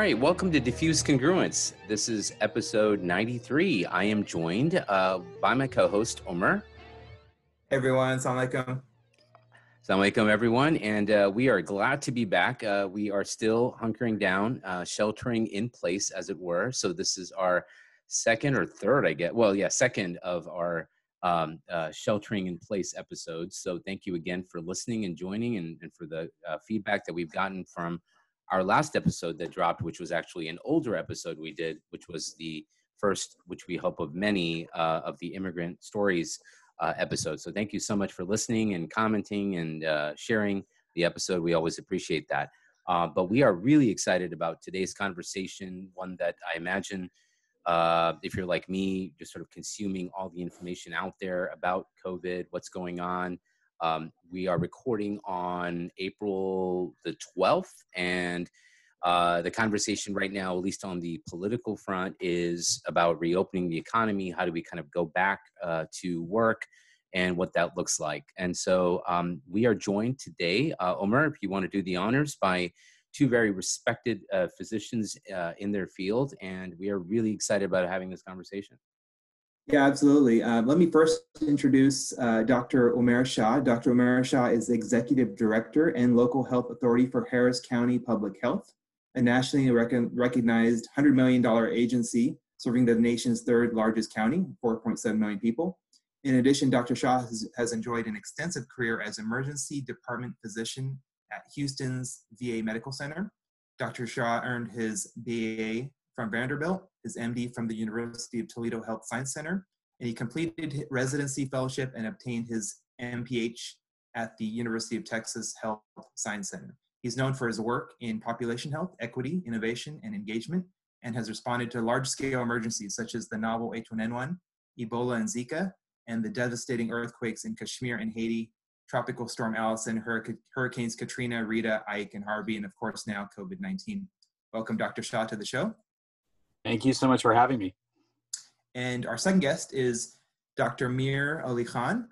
right, welcome to Diffuse Congruence. This is episode 93. I am joined uh, by my co host, Omer. Hey everyone, Assalamu alaikum. Assalamu alaikum, everyone. And uh, we are glad to be back. Uh, we are still hunkering down, uh, sheltering in place, as it were. So, this is our second or third, I get. Well, yeah, second of our um, uh, sheltering in place episodes. So, thank you again for listening and joining and, and for the uh, feedback that we've gotten from our last episode that dropped, which was actually an older episode we did, which was the first, which we hope of many uh, of the immigrant stories uh, episodes. So thank you so much for listening and commenting and uh, sharing the episode. We always appreciate that. Uh, but we are really excited about today's conversation, one that I imagine uh, if you're like me, just sort of consuming all the information out there about COVID, what's going on, um, we are recording on April the 12th, and uh, the conversation right now, at least on the political front, is about reopening the economy. How do we kind of go back uh, to work and what that looks like? And so um, we are joined today, uh, Omer, if you want to do the honors, by two very respected uh, physicians uh, in their field. And we are really excited about having this conversation. Yeah, absolutely. Uh, let me first introduce uh, Dr. Umair Shah. Dr. Umair Shah is Executive Director and Local Health Authority for Harris County Public Health, a nationally rec- recognized $100 million agency serving the nation's third largest county, 4.7 million people. In addition, Dr. Shah has, has enjoyed an extensive career as emergency department physician at Houston's VA Medical Center. Dr. Shah earned his BA from Vanderbilt, his MD from the University of Toledo Health Science Center, and he completed residency fellowship and obtained his MPH at the University of Texas Health Science Center. He's known for his work in population health, equity, innovation, and engagement, and has responded to large-scale emergencies such as the novel H1N1, Ebola and Zika, and the devastating earthquakes in Kashmir and Haiti, Tropical Storm Allison, Hurricanes Katrina, Rita, Ike, and Harvey, and of course now COVID-19. Welcome, Dr. Shah, to the show. Thank you so much for having me. And our second guest is Dr. Mir Ali Khan.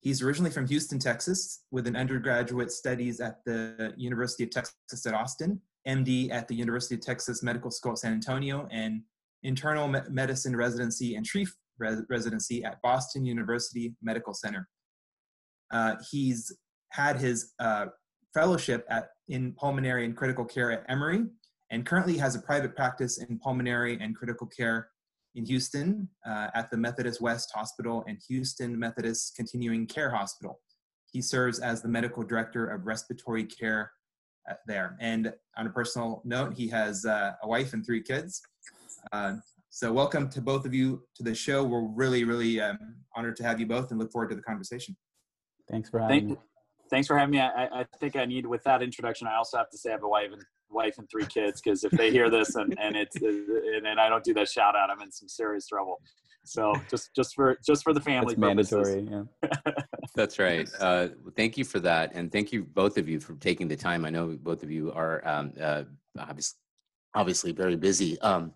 He's originally from Houston, Texas, with an undergraduate studies at the University of Texas at Austin, MD at the University of Texas Medical School San Antonio, and internal medicine residency and tree residency at Boston University Medical Center. Uh, he's had his uh, fellowship at, in pulmonary and critical care at Emory and currently has a private practice in pulmonary and critical care in Houston uh, at the Methodist West Hospital and Houston Methodist Continuing Care Hospital. He serves as the medical director of respiratory care uh, there. And on a personal note, he has uh, a wife and three kids. Uh, so, welcome to both of you to the show. We're really, really um, honored to have you both and look forward to the conversation. Thanks for having Thank, me. Thanks for having me. I, I think I need, with that introduction, I also have to say I have a wife and wife and three kids because if they hear this and, and it's and, and I don't do that shout out, I'm in some serious trouble. So just just for just for the family, mandatory. Yeah. That's right. Uh, thank you for that, and thank you both of you for taking the time. I know both of you are um, uh, obviously obviously very busy. Um,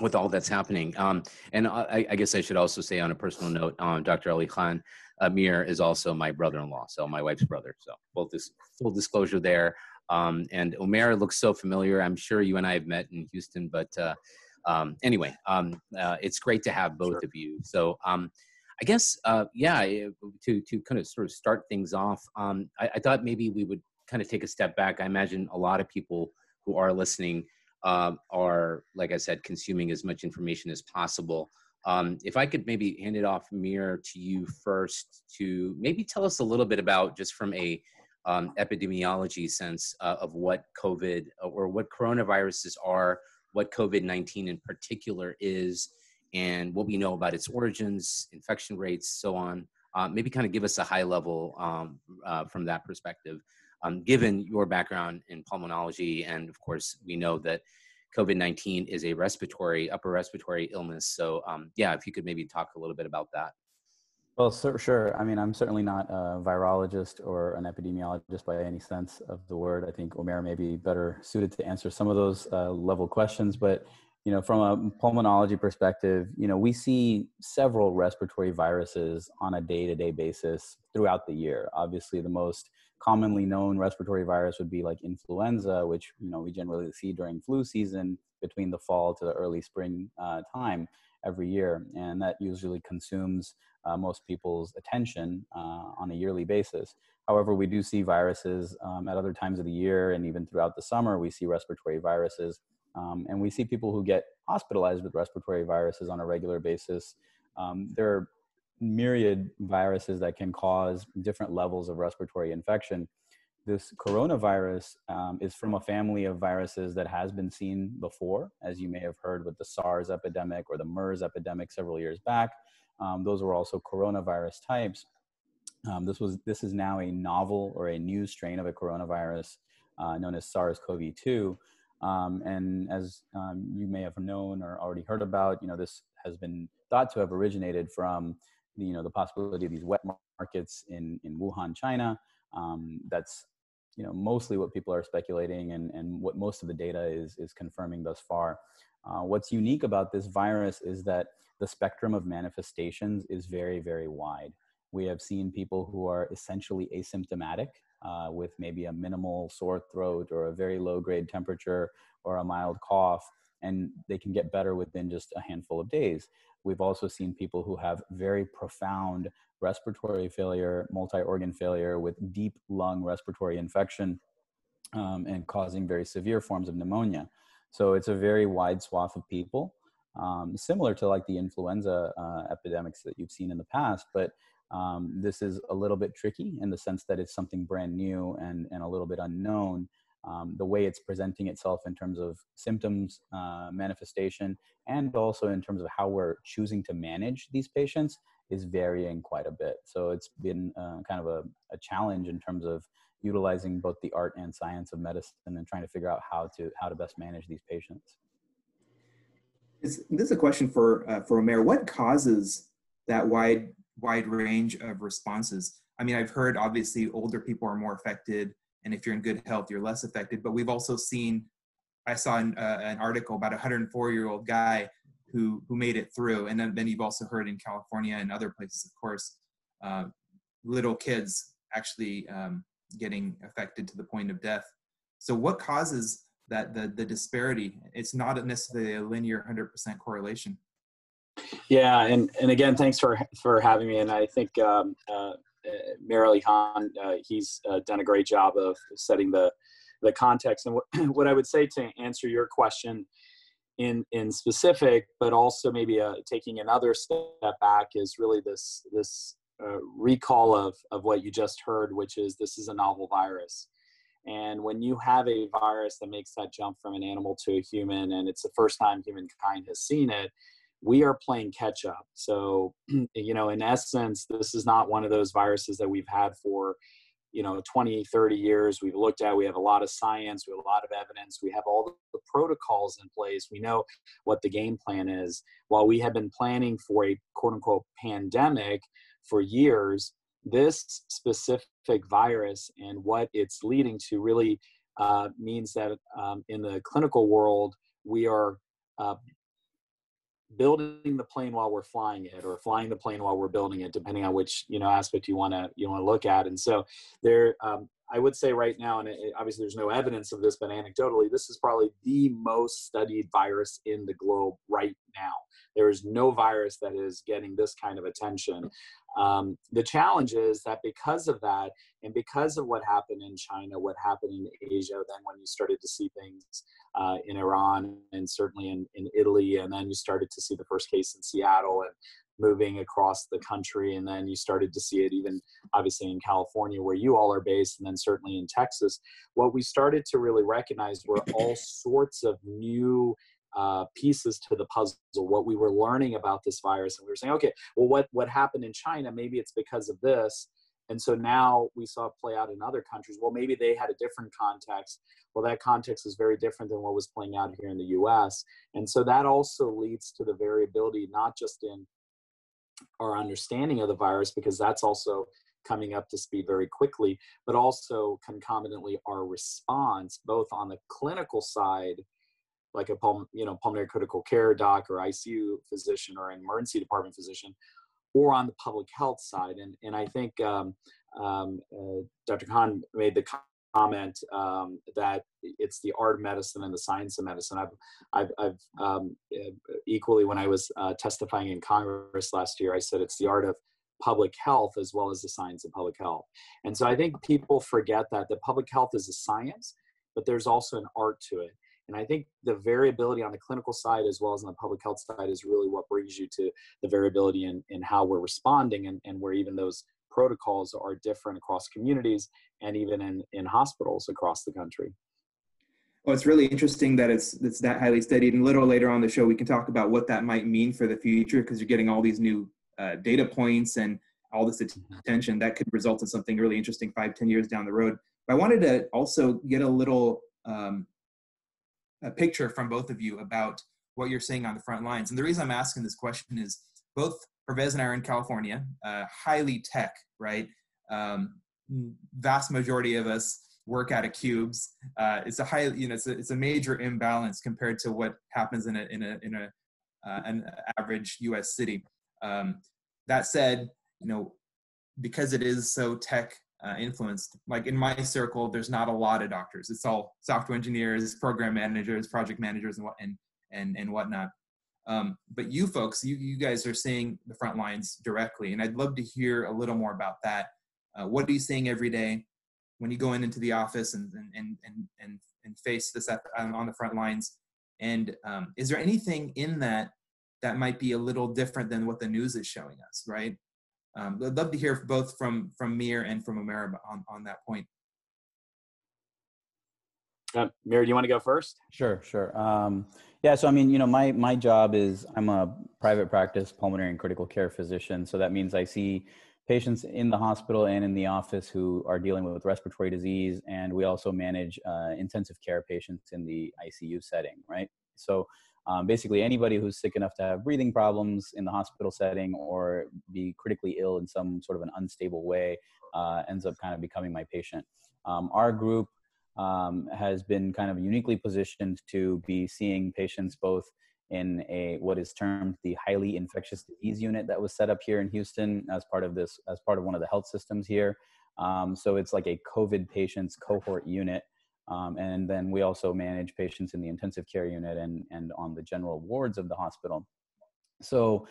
with all that's happening. Um, and I, I, guess I should also say on a personal note, um, Dr. Ali Khan Amir is also my brother-in-law, so my wife's brother. So full, dis- full disclosure there. Um, and Omer looks so familiar. I'm sure you and I have met in Houston, but uh, um, anyway, um, uh, it's great to have both sure. of you. So um, I guess, uh, yeah, to to kind of sort of start things off, um, I, I, thought maybe we would kind of take a step back. I imagine a lot of people who are listening uh, are, like I said, consuming as much information as possible. Um, if I could maybe hand it off, Mir, to you first to maybe tell us a little bit about just from a um, epidemiology sense uh, of what COVID uh, or what coronaviruses are, what COVID 19 in particular is, and what we know about its origins, infection rates, so on. Uh, maybe kind of give us a high level um, uh, from that perspective, um, given your background in pulmonology. And of course, we know that COVID 19 is a respiratory, upper respiratory illness. So, um, yeah, if you could maybe talk a little bit about that. Well, sure. I mean, I'm certainly not a virologist or an epidemiologist by any sense of the word. I think Omer may be better suited to answer some of those uh, level questions. But you know, from a pulmonology perspective, you know, we see several respiratory viruses on a day-to-day basis throughout the year. Obviously, the most commonly known respiratory virus would be like influenza, which you know we generally see during flu season between the fall to the early spring uh, time every year, and that usually consumes uh, most people's attention uh, on a yearly basis. However, we do see viruses um, at other times of the year, and even throughout the summer, we see respiratory viruses, um, and we see people who get hospitalized with respiratory viruses on a regular basis. Um, there are myriad viruses that can cause different levels of respiratory infection. This coronavirus um, is from a family of viruses that has been seen before, as you may have heard with the SARS epidemic or the MERS epidemic several years back. Um, those were also coronavirus types. Um, this was this is now a novel or a new strain of a coronavirus uh, known as SARS-CoV-2. Um, and as um, you may have known or already heard about, you know this has been thought to have originated from the, you know the possibility of these wet markets in in Wuhan, China. Um, that's you know mostly what people are speculating and and what most of the data is is confirming thus far. Uh, what's unique about this virus is that the spectrum of manifestations is very very wide. We have seen people who are essentially asymptomatic uh, with maybe a minimal sore throat or a very low grade temperature or a mild cough, and they can get better within just a handful of days. We've also seen people who have very profound respiratory failure, multi organ failure with deep lung respiratory infection um, and causing very severe forms of pneumonia. So it's a very wide swath of people, um, similar to like the influenza uh, epidemics that you've seen in the past. But um, this is a little bit tricky in the sense that it's something brand new and, and a little bit unknown um, the way it's presenting itself in terms of symptoms, uh, manifestation, and also in terms of how we're choosing to manage these patients is varying quite a bit. So it's been uh, kind of a, a, challenge in terms of utilizing both the art and science of medicine and trying to figure out how to how to best manage these patients. This, this is a question for uh, for Omer. What causes that wide wide range of responses? I mean, I've heard obviously older people are more affected and if you're in good health you're less affected but we've also seen i saw an, uh, an article about a 104 year old guy who who made it through. And then, then you've also heard in california and other places of course uh, little kids actually um, getting affected to the point of death. So what causes that the, the disparity? It's not necessarily a linear 100% correlation. Yeah and and again thanks for for having me. And i think um, uh, Khan, uh, he's uh, done a great job of setting the the context. And what I would say to answer your question in in specific, but also maybe uh, taking another step back, is really this this uh, recall of of what you just heard, which is this is a novel virus. And when you have a virus that makes that jump from an animal to a human, and it's the first time humankind has seen it, we are playing catch up. So, you know, in essence, this is not one of those viruses that we've had for, you know, 20, 30 years. We've looked at, we have a lot of science, we have a lot of evidence, we have all the protocols in place. We know what the game plan is. While we have been planning for a quote unquote pandemic for years, this specific virus and what it's leading to really uh, means that um, in the clinical world, we are uh, building the plane while we're flying it or flying the plane while we're building it depending on which you know aspect you want to you want to look at. And so there um, i would say right now and it, obviously there's no evidence of this but anecdotally this is probably the most studied virus in the globe right now there is no virus that is getting this kind of attention um, the challenge is that because of that, and because of what happened in China, what happened in Asia, then when you started to see things uh, in Iran and certainly in, in Italy, and then you started to see the first case in Seattle and moving across the country, and then you started to see it even obviously in California where you all are based, and then certainly in Texas. What we started to really recognize were all sorts of new uh, pieces to the puzzle what we were learning about this virus and we were saying okay well what what happened in china maybe it's because of this. And so now we saw it play out in other countries. Well maybe they had a different context. Well that context is very different than what was playing out here in the us and so that also leads to the variability not just in our understanding of the virus because that's also coming up to speed very quickly but also concomitantly our response both on the clinical side like a pul- you know pulmonary critical care doc or ICU physician or an emergency department physician, or on the public health side. And and I think um, um, uh, Dr. Khan made the comment um, that it's the art of medicine and the science of medicine. I've, I've, I've um, equally when I was uh, testifying in Congress last year, I said it's the art of public health as well as the science of public health. And so I think people forget that the public health is a science, but there's also an art to it. And I think the variability on the clinical side as well as on the public health side is really what brings you to the variability in, in how we're responding and, and where even those protocols are different across communities and even in, in hospitals across the country. Well, it's really interesting that it's it's that highly studied. And a little later on the show, we can talk about what that might mean for the future because you're getting all these new uh, data points and all this mm-hmm. attention that could result in something really interesting five, ten years down the road. But I wanted to also get a little um, a picture from both of you about what you're seeing on the front lines. And the reason I'm asking this question is both Pervez and I are in California, uh, highly tech, right? Um, vast majority of us work out of cubes. Uh, it's a high, you know, it's a, it's a major imbalance compared to what happens in a in a in a uh, an average U.S. city. Um, that said, you know, because it is so tech uh, influenced, like in my circle, there's not a lot of doctors. It's all software engineers, program managers, project managers, and what and and and whatnot. Um, but you folks, you, you guys are seeing the front lines directly, and I'd love to hear a little more about that. Uh, what are you seeing every day when you go in into the office and and and and and face this at, on the front lines? And um, is there anything in that that might be a little different than what the news is showing us, right? Um, I'd love to hear both from from Mir and from Omer on on that point. Uh, Mir, do you want to go first? Sure, sure. Um, yeah, so I mean, you know, my my job is I'm a private practice pulmonary and critical care physician. So that means I see patients in the hospital and in the office who are dealing with respiratory disease, and we also manage uh, intensive care patients in the ICU setting, right? So um, basically, anybody who's sick enough to have breathing problems in the hospital setting or be critically ill in some sort of an unstable way uh, ends up kind of becoming my patient. Um, our group um, has been kind of uniquely positioned to be seeing patients both in a what is termed the highly infectious disease unit that was set up here in Houston as part of this as part of one of the health systems here. Um, so it's like a COVID patients cohort unit. Um, and then we also manage patients in the intensive care unit and, and on the general wards of the hospital. So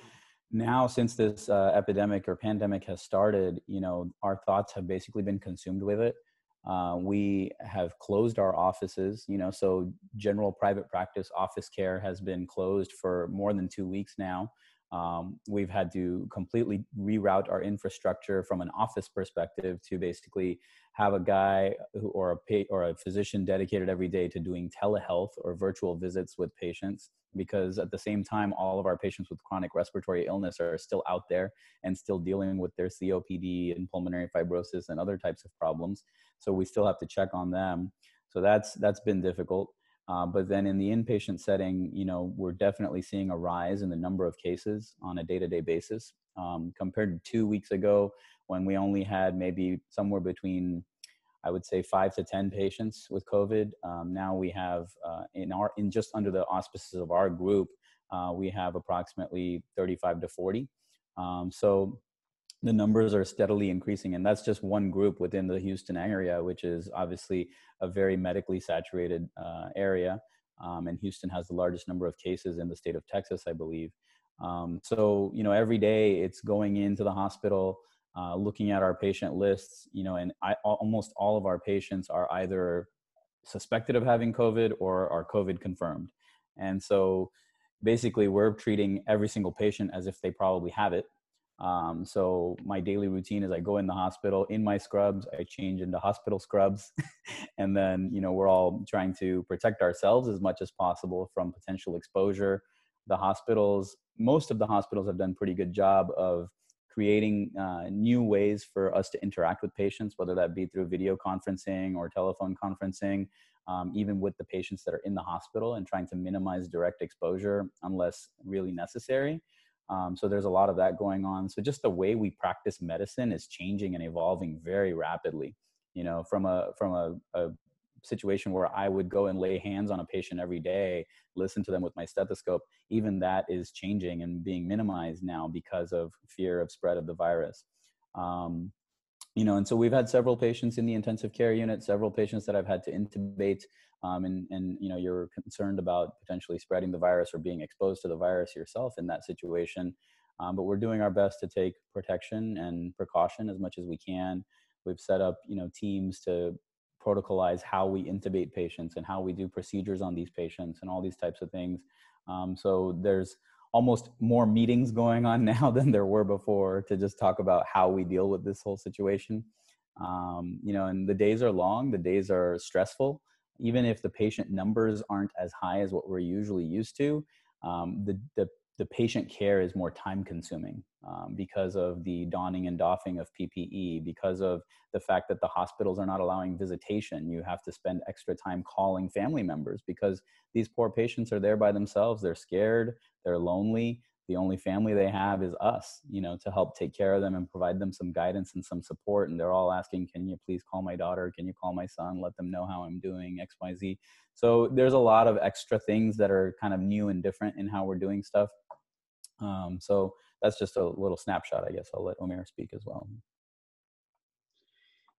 now since this uh, epidemic or pandemic has started, you know, our thoughts have basically been consumed with it. Uh, we have closed our offices, you know, so general private practice office care has been closed for more than two weeks now. Um, we've had to completely reroute our infrastructure from an office perspective to basically have a guy who, or a pay, or a physician dedicated every day to doing telehealth or virtual visits with patients because at the same time all of our patients with chronic respiratory illness are still out there and still dealing with their COPD and pulmonary fibrosis and other types of problems. So we still have to check on them. So that's that's been difficult uh, but then in the inpatient setting, you know, we're definitely seeing a rise in the number of cases on a day-to-day basis um, compared to two weeks ago when we only had maybe somewhere between, I would say, five to ten patients with COVID. Um, now we have uh, in our in just under the auspices of our group, uh, we have approximately 35 to 40. Um, so the numbers are steadily increasing and that's just one group within the houston area which is obviously a very medically saturated uh, area. Um, and houston has the largest number of cases in the state of texas i believe. Um, so you know every day it's going into the hospital uh, looking at our patient lists you know and I, almost all of our patients are either suspected of having covid or are covid confirmed. And so basically we're treating every single patient as if they probably have it um, so my daily routine is I go in the hospital in my scrubs, I change into hospital scrubs, and then you know we're all trying to protect ourselves as much as possible from potential exposure. The hospitals, most of the hospitals have done pretty good job of creating uh, new ways for us to interact with patients, whether that be through video conferencing or telephone conferencing, um, even with the patients that are in the hospital, and trying to minimize direct exposure unless really necessary. Um, so there's a lot of that going on. So just the way we practice medicine is changing and evolving very rapidly. You know, from a from a, a situation where I would go and lay hands on a patient every day, listen to them with my stethoscope, even that is changing and being minimized now because of fear of spread of the virus. Um, you know, and so we've had several patients in the intensive care unit, several patients that I've had to intubate. Um, and, and, you know, you're concerned about potentially spreading the virus or being exposed to the virus yourself in that situation. Um, but we're doing our best to take protection and precaution as much as we can. We've set up, you know, teams to protocolize how we intubate patients and how we do procedures on these patients and all these types of things. Um, so there's almost more meetings going on now than there were before to just talk about how we deal with this whole situation. Um, you know, and the days are long, the days are stressful. Even if the patient numbers aren't as high as what we're usually used to, um, the, the the patient care is more time consuming um, because of the donning and doffing of PPE, because of the fact that the hospitals are not allowing visitation. You have to spend extra time calling family members because these poor patients are there by themselves. They're scared, they're lonely, the only family they have is us you know to help take care of them and provide them some guidance and some support. And they're all asking can you please call my daughter? Can you call my son? Let them know how i'm doing xyz so there's a lot of extra things that are kind of new and different in how we're doing stuff. Um, so that's just a little snapshot i guess. I'll let omer speak as well.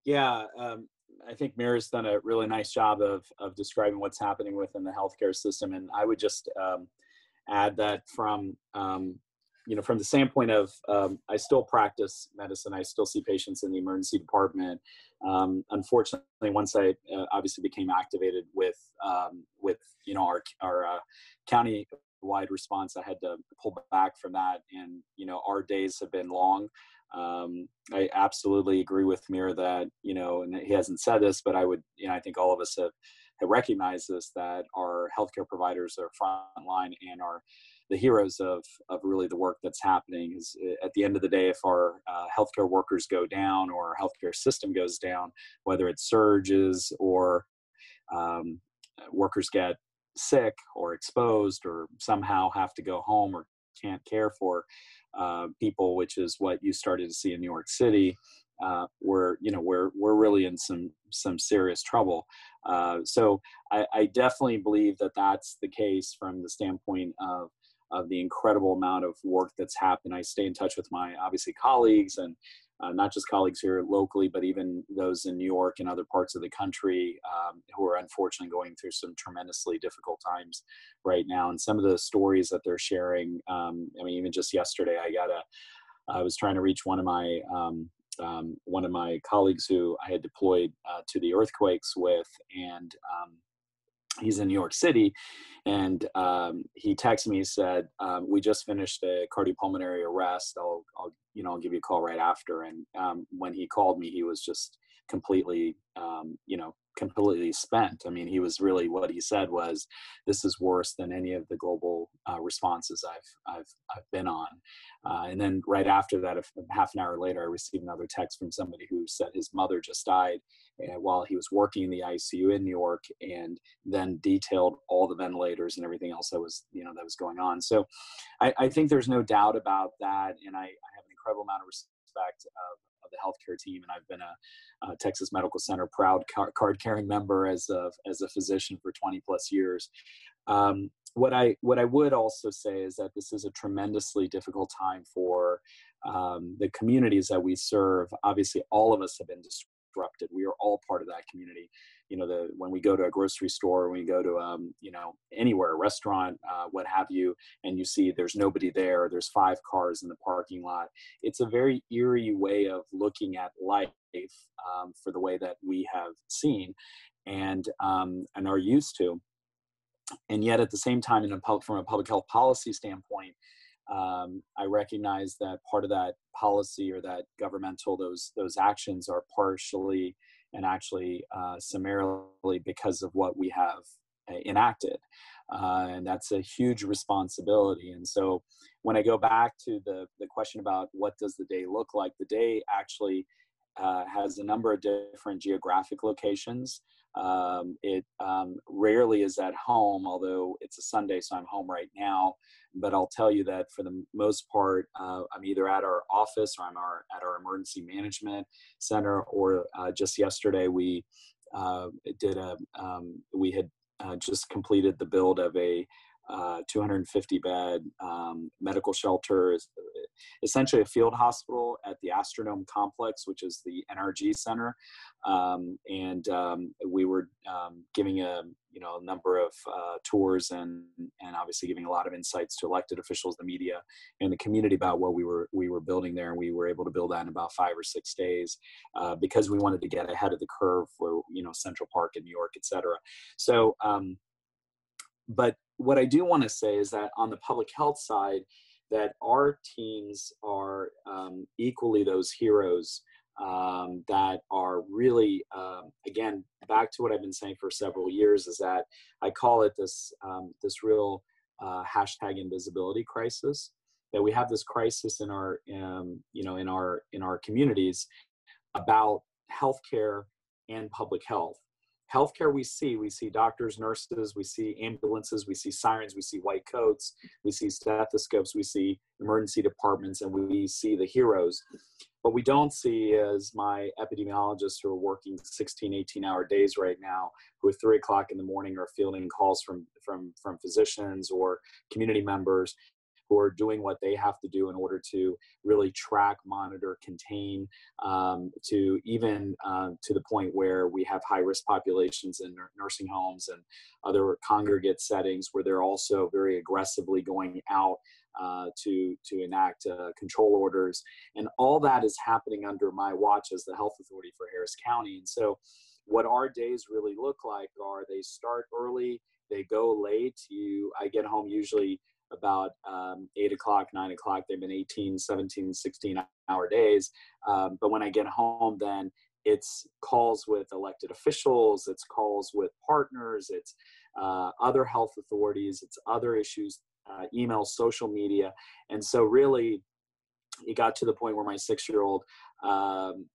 Yeah um, I think Mira's done a really nice job of of describing what's happening within the healthcare system, and I would just um, add that from um, you know from the standpoint of um, I still practice medicine. I still see patients in the emergency department. Um, unfortunately, once I uh, obviously became activated with um, with you know our our uh, county wide response, I had to pull back from that. And you know our days have been long. Um, I absolutely agree with Mir that you know, and he hasn't said this, but I would you know I think all of us have recognize this that our healthcare providers are frontline and are the heroes of, of really the work that's happening is eh, at the end of the day if our uh, healthcare workers go down or our healthcare system goes down whether it surges or um, workers get sick or exposed or somehow have to go home or can't care for uh, people which is what you started to see in new york city uh, we're you know we're we're really in some some serious trouble. Uh, so I, I, definitely believe that that's the case from the standpoint of of the incredible amount of work that's happened. I stay in touch with my obviously colleagues and uh, not just colleagues here locally, but even those in New York and other parts of the country um, who are unfortunately going through some tremendously difficult times right now. And some of the stories that they're sharing, um, I mean, even just yesterday, I got a, I was trying to reach one of my um, um, one of my colleagues who I had deployed uh, to the earthquakes with, and um, he's in New York City, and um, he texted me. He said, um, "We just finished a cardiopulmonary arrest. I'll, I'll, you know, I'll give you a call right after." And um, when he called me, he was just completely, um, you know, completely spent. I mean, he was really what he said was, "This is worse than any of the global uh, responses I've I've I've been on." Uh, and then right after that, half an hour later, I received another text from somebody who said his mother just died uh, while he was working in the ICU in New York, and then detailed all the ventilators and everything else that was you know that was going on. So, I, I think there's no doubt about that, and I, I have an incredible amount of respect of the healthcare team, and I've been a, a Texas Medical Center proud card carrying member as a as a physician for 20 plus years. Um, what I what I would also say is that this is a tremendously difficult time for um, the communities that we serve. Obviously, all of us have been disrupted. We are all part of that community. You know, the when we go to a grocery store, when we go to um, you know anywhere, a restaurant, uh, what have you, and you see there's nobody there. There's five cars in the parking lot. It's a very eerie way of looking at life um, for the way that we have seen and um, and are used to and yet at the same time in a public, from a public health policy standpoint um, i recognize that part of that policy or that governmental those those actions are partially and actually uh, summarily because of what we have uh, enacted uh, and that's a huge responsibility. And so when i go back to the the question about what does the day look like the day actually uh, has a number of different geographic locations um, it um, rarely is at home, although it's a Sunday, so I'm home right now. But I'll tell you that for the most part, uh, I'm either at our office or I'm our, at our emergency management center. Or uh, just yesterday, we uh, did a um, we had uh, just completed the build of a uh, 250 bed um, medical shelter, essentially a field hospital at the Astrodome complex, which is the NRG center. Um, and um, we were um, giving a you know a number of uh, tours and and obviously giving a lot of insights to elected officials, the media, and the community about what we were we were building there. And we were able to build that in about five or six days uh, because we wanted to get ahead of the curve for you know Central Park in New York, et cetera. So um, but what I do want to say is that on the public health side, that our teams are um, equally those heroes um, that are really, um, again, back to what I've been saying for several years is that I call it this um, this real uh, hashtag invisibility crisis. That we have this crisis in our, um, you know, in our in our communities about healthcare and public health healthcare we see we see doctors nurses we see ambulances we see sirens we see white coats we see stethoscopes we see emergency departments and we see the heroes. What we don't see is my epidemiologists who are working 16 18 hour days right now who at 3 o'clock in the morning are fielding calls from from from physicians or community members who are doing what they have to do in order to really track, monitor, contain, um, to even uh, to the point where we have high risk populations in nursing homes and other congregate settings where they're also very aggressively going out uh, to to enact uh, control orders, and all that is happening under my watch as the health authority for Harris County. And so, what our days really look like are they start early, they go late. You, I get home usually about um, 8 o'clock 9 o'clock they've been 18 17 16 hour days. Um, but when i get home then it's calls with elected officials it's calls with partners it's uh, other health authorities it's other issues uh, email social media. And so really it got to the point where my six year old um,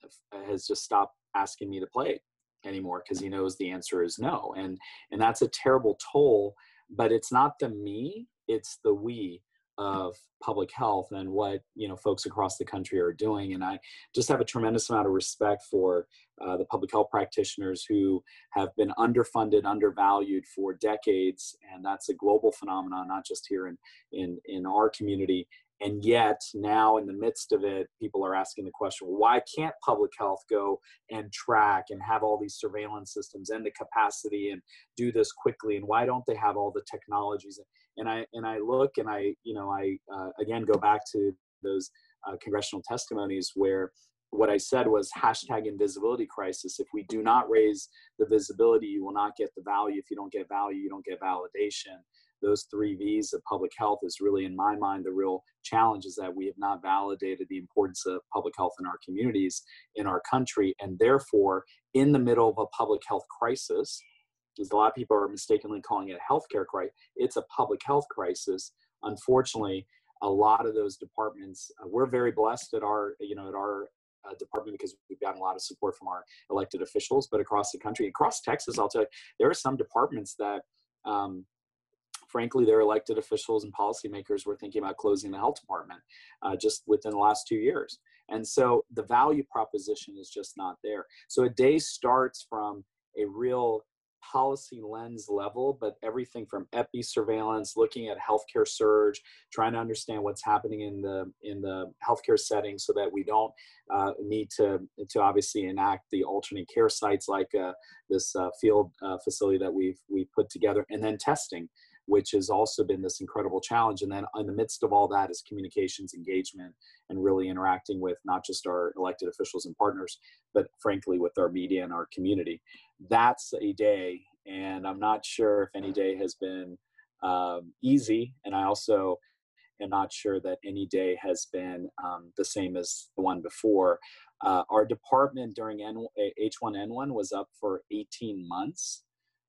has just stopped asking me to play anymore because he knows the answer is no. And and that's a terrible toll but it's not the me it's the we of public health and what you know folks across the country are doing. And i just have a tremendous amount of respect for uh, the public health practitioners who have been underfunded undervalued for decades. And that's a global phenomenon not just here in in in our community. And yet now in the midst of it people are asking the question why can't public health go and track and have all these surveillance systems and the capacity and do this quickly? And why don't they have all the technologies and i and i look and i you know i uh, again go back to those uh, congressional testimonies where what I said was hashtag invisibility crisis. If we do not raise the visibility, you will not get the value. If you don't get value, you don't get validation those three V's of public health is really, in my mind, the real challenge is that we have not validated the importance of public health in our communities, in our country, and therefore, in the middle of a public health crisis, because a lot of people are mistakenly calling it a healthcare crisis, it's a public health crisis. Unfortunately, a lot of those departments, uh, we're very blessed at our, you know, at our uh, department because we've gotten a lot of support from our elected officials. But across the country, across Texas, I'll tell you, there are some departments that um, frankly, their elected officials and policymakers were thinking about closing the health department uh, just within the last two years. And so the value proposition is just not there. So a day starts from a real policy lens level, but everything from epi surveillance, looking at healthcare surge, trying to understand what's happening in the in the healthcare setting, so that we don't uh, need to to obviously enact the alternate care sites like uh, this uh, field uh, facility that we've we put together, and then testing which has also been this incredible challenge. And then in the midst of all that is communications, engagement, and really interacting with not just our elected officials and partners, but frankly with our media and our community. That's a day, and I'm not sure if any day has been um, easy. And I also am not sure that any day has been um, the same as the one before. Uh, our department during N- H1N1 was up for 18 months.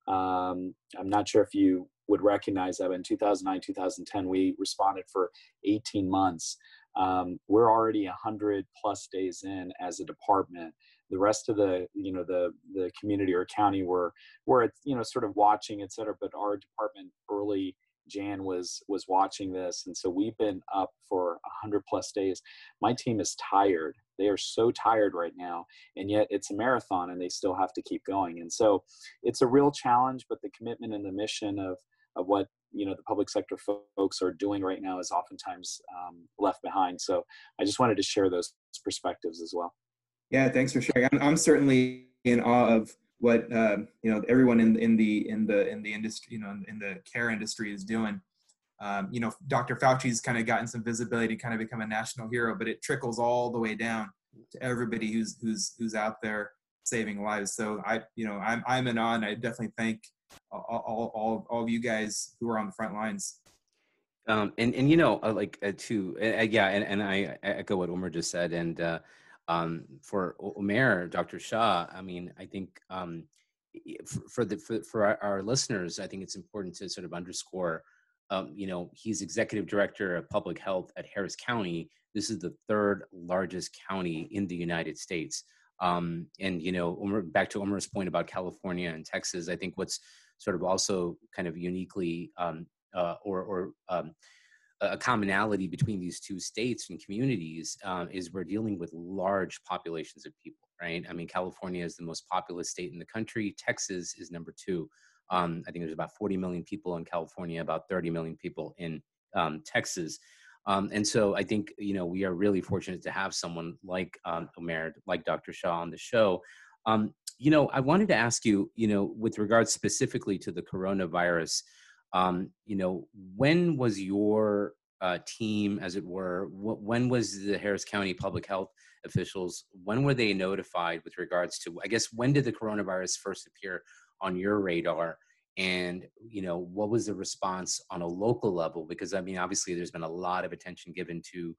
Um, I'm not sure if you would recognize that. In 2009 2010 we responded for 18 months. Um, we're already 100 plus days in as a department. The rest of the you know the the community or county were were you know sort of watching et cetera but our department early jan was was watching this. And so we've been up for 100 plus days. My team is tired. They are so tired right now and yet it's a marathon and they still have to keep going. And so it's a real challenge but the commitment and the mission of of what you know the public sector folks are doing right now is oftentimes um, left behind. So I just wanted to share those perspectives as well. Yeah, thanks for sharing. I'm, I'm certainly in awe of what uh, you know everyone in in the in the in the industry you know in, in the care industry is doing. Um, you know, Dr. Fauci's kind of gotten some visibility, kind of become a national hero, but it trickles all the way down to everybody who's who's who's out there saving lives. So I, you know, I'm I'm in awe, and I definitely thank all all all of you guys who are on the front lines. Um, and and you know, uh, like uh, to uh, yeah, and, and I, echo what Omar just said, and uh, um, for Umair, Dr. Shah, I mean, I think um, for, for the for, for our, listeners, I think it's important to sort of underscore. Um, you know, he's executive director of public health at Harris County. This is the third largest county in the United States. Um, and you know, Omer, back to Omer's point about California and Texas, I think what's sort of also kind of uniquely um, uh, or, or um, a commonality between these two states and communities uh, is we're dealing with large populations of people, right? I mean, California is the most populous state in the country. Texas is number two. Um, I think there's about 40 million people in California, about 30 million people in um, Texas. Um, and so I think, you know, we are really fortunate to have someone like um, Umair, like Dr. Shah on the show. Um, you know, I wanted to ask you, you know, with regards specifically to the coronavirus, um, you know, when was your uh, team, as it were, wh- when was the Harris County public health officials, when were they notified with regards to, I guess, when did the coronavirus first appear on your radar? And, you know, what was the response on a local level? Because, I mean, obviously there's been a lot of attention given to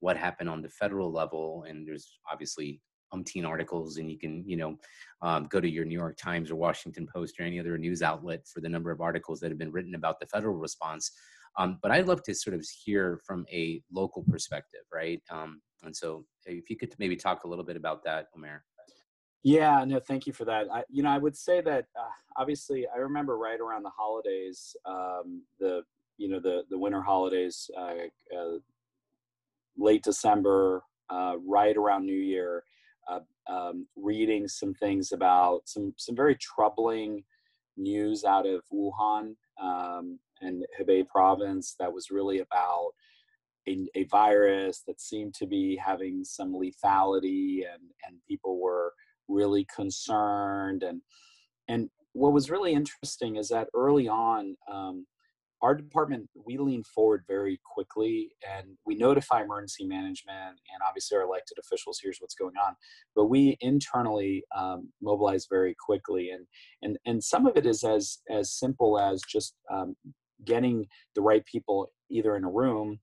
what happened on the federal level, and there's obviously umpteen articles and you can you know um, go to your new york times or washington post or any other news outlet for the number of articles that have been written about the federal response. Um, but i'd love to sort of hear from a local perspective right? Um, and so if you could maybe talk a little bit about that omer. Yeah no thank you for that. I, you know i would say that uh, obviously i remember right around the holidays um, the you know the the winter holidays uh, uh, late december uh, right around new year uh, um, reading some things about some some very troubling news out of Wuhan um, and Hubei province that was really about a, a, virus that seemed to be having some lethality and and people were really concerned. And and what was really interesting is that early on um, our department we lean forward very quickly and we notify emergency management and obviously our elected officials here's what's going on. But we internally um, mobilize very quickly and and and some of it is as as simple as just um, getting the right people either in a room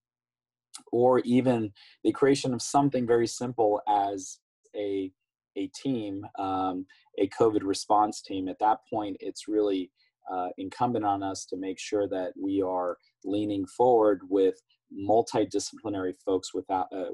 or even the creation of something very simple as a a team um, a covid response team. At that point it's really uh, incumbent on us to make sure that we are leaning forward with multidisciplinary folks without uh,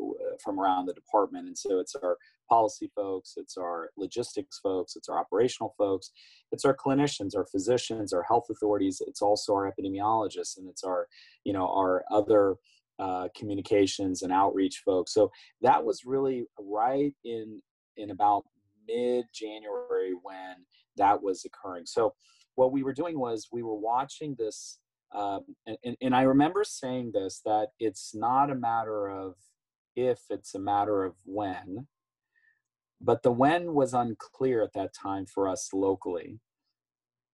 from around the department. And so it's our policy folks it's our logistics folks it's our operational folks it's our clinicians our physicians our health authorities it's also our epidemiologists and it's our you know our other uh, communications and outreach folks. So that was really right in in about mid january when that was occurring. So what we were doing was we were watching this um, and, and, and, i remember saying this that it's not a matter of if it's a matter of when. But the when was unclear at that time for us locally.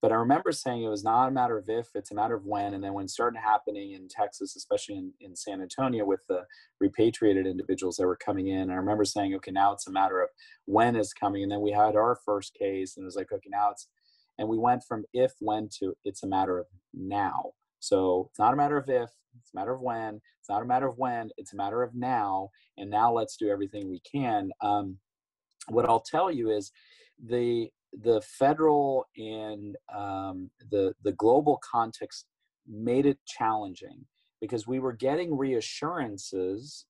But i remember saying it was not a matter of if it's a matter of when. And then when it started happening in texas especially in, in san antonio with the repatriated individuals that were coming in i remember saying okay now it's a matter of when is coming. And then we had our first case and it was like okay now it's and we went from if, when to it's a matter of now. So it's not a matter of if, it's a matter of when. It's not a matter of when, it's a matter of now. And now let's do everything we can. Um, what I'll tell you is the the federal and um, the the global context made it challenging because we were getting reassurances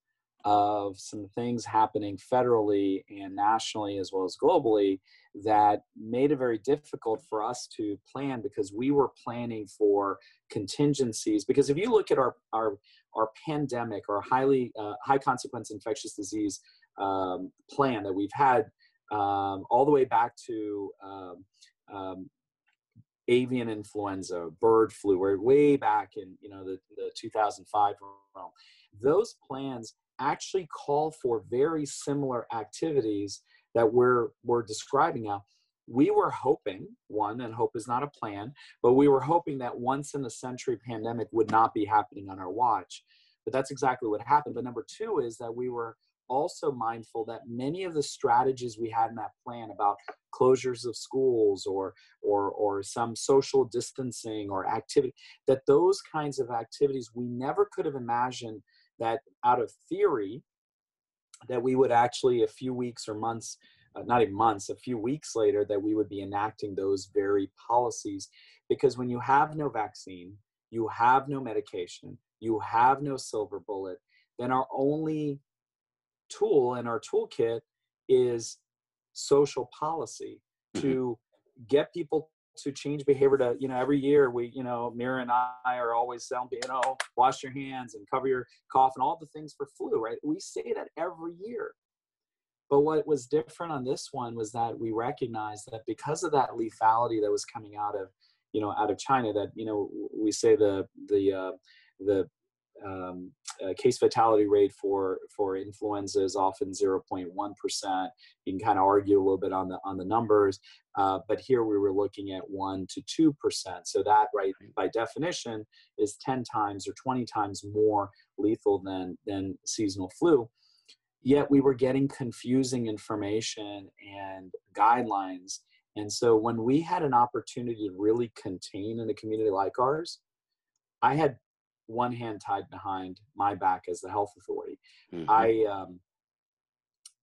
of some things happening federally and nationally as well as globally that made it very difficult for us to plan because we were planning for contingencies because if you look at our our our pandemic or highly uh, high consequence infectious disease um, plan that we've had um, all the way back to um, um avian influenza, bird flu, way back in you know the, the 2005 realm. Those plans actually call for very similar activities that we're we're describing now. We were hoping one, and hope is not a plan, but we were hoping that once in a century pandemic would not be happening on our watch. But that's exactly what happened. But number two is that we were also mindful that many of the strategies we had in that plan about closures of schools or or or some social distancing or activity that those kinds of activities we never could have imagined that out of theory that we would actually a few weeks or months uh, not even months a few weeks later that we would be enacting those very policies because when you have no vaccine you have no medication you have no silver bullet then our only tool in our toolkit is social policy mm-hmm. to get people to change behavior to you know every year we you know mira and i are always telling you know wash your hands and cover your cough and all the things for flu right? We say that every year. But what was different on this one was that we recognized that because of that lethality that was coming out of you know out of china that you know we say the the uh, the um, uh, case fatality rate for for influenza is often 0.1 percent. You can kind of argue a little bit on the on the numbers, uh, but here we were looking at one to two percent. So that, right, by definition, is 10 times or 20 times more lethal than than seasonal flu. Yet we were getting confusing information and guidelines. And so when we had an opportunity to really contain in a community like ours, I had one hand tied behind my back as the health authority. Mm-hmm. I um,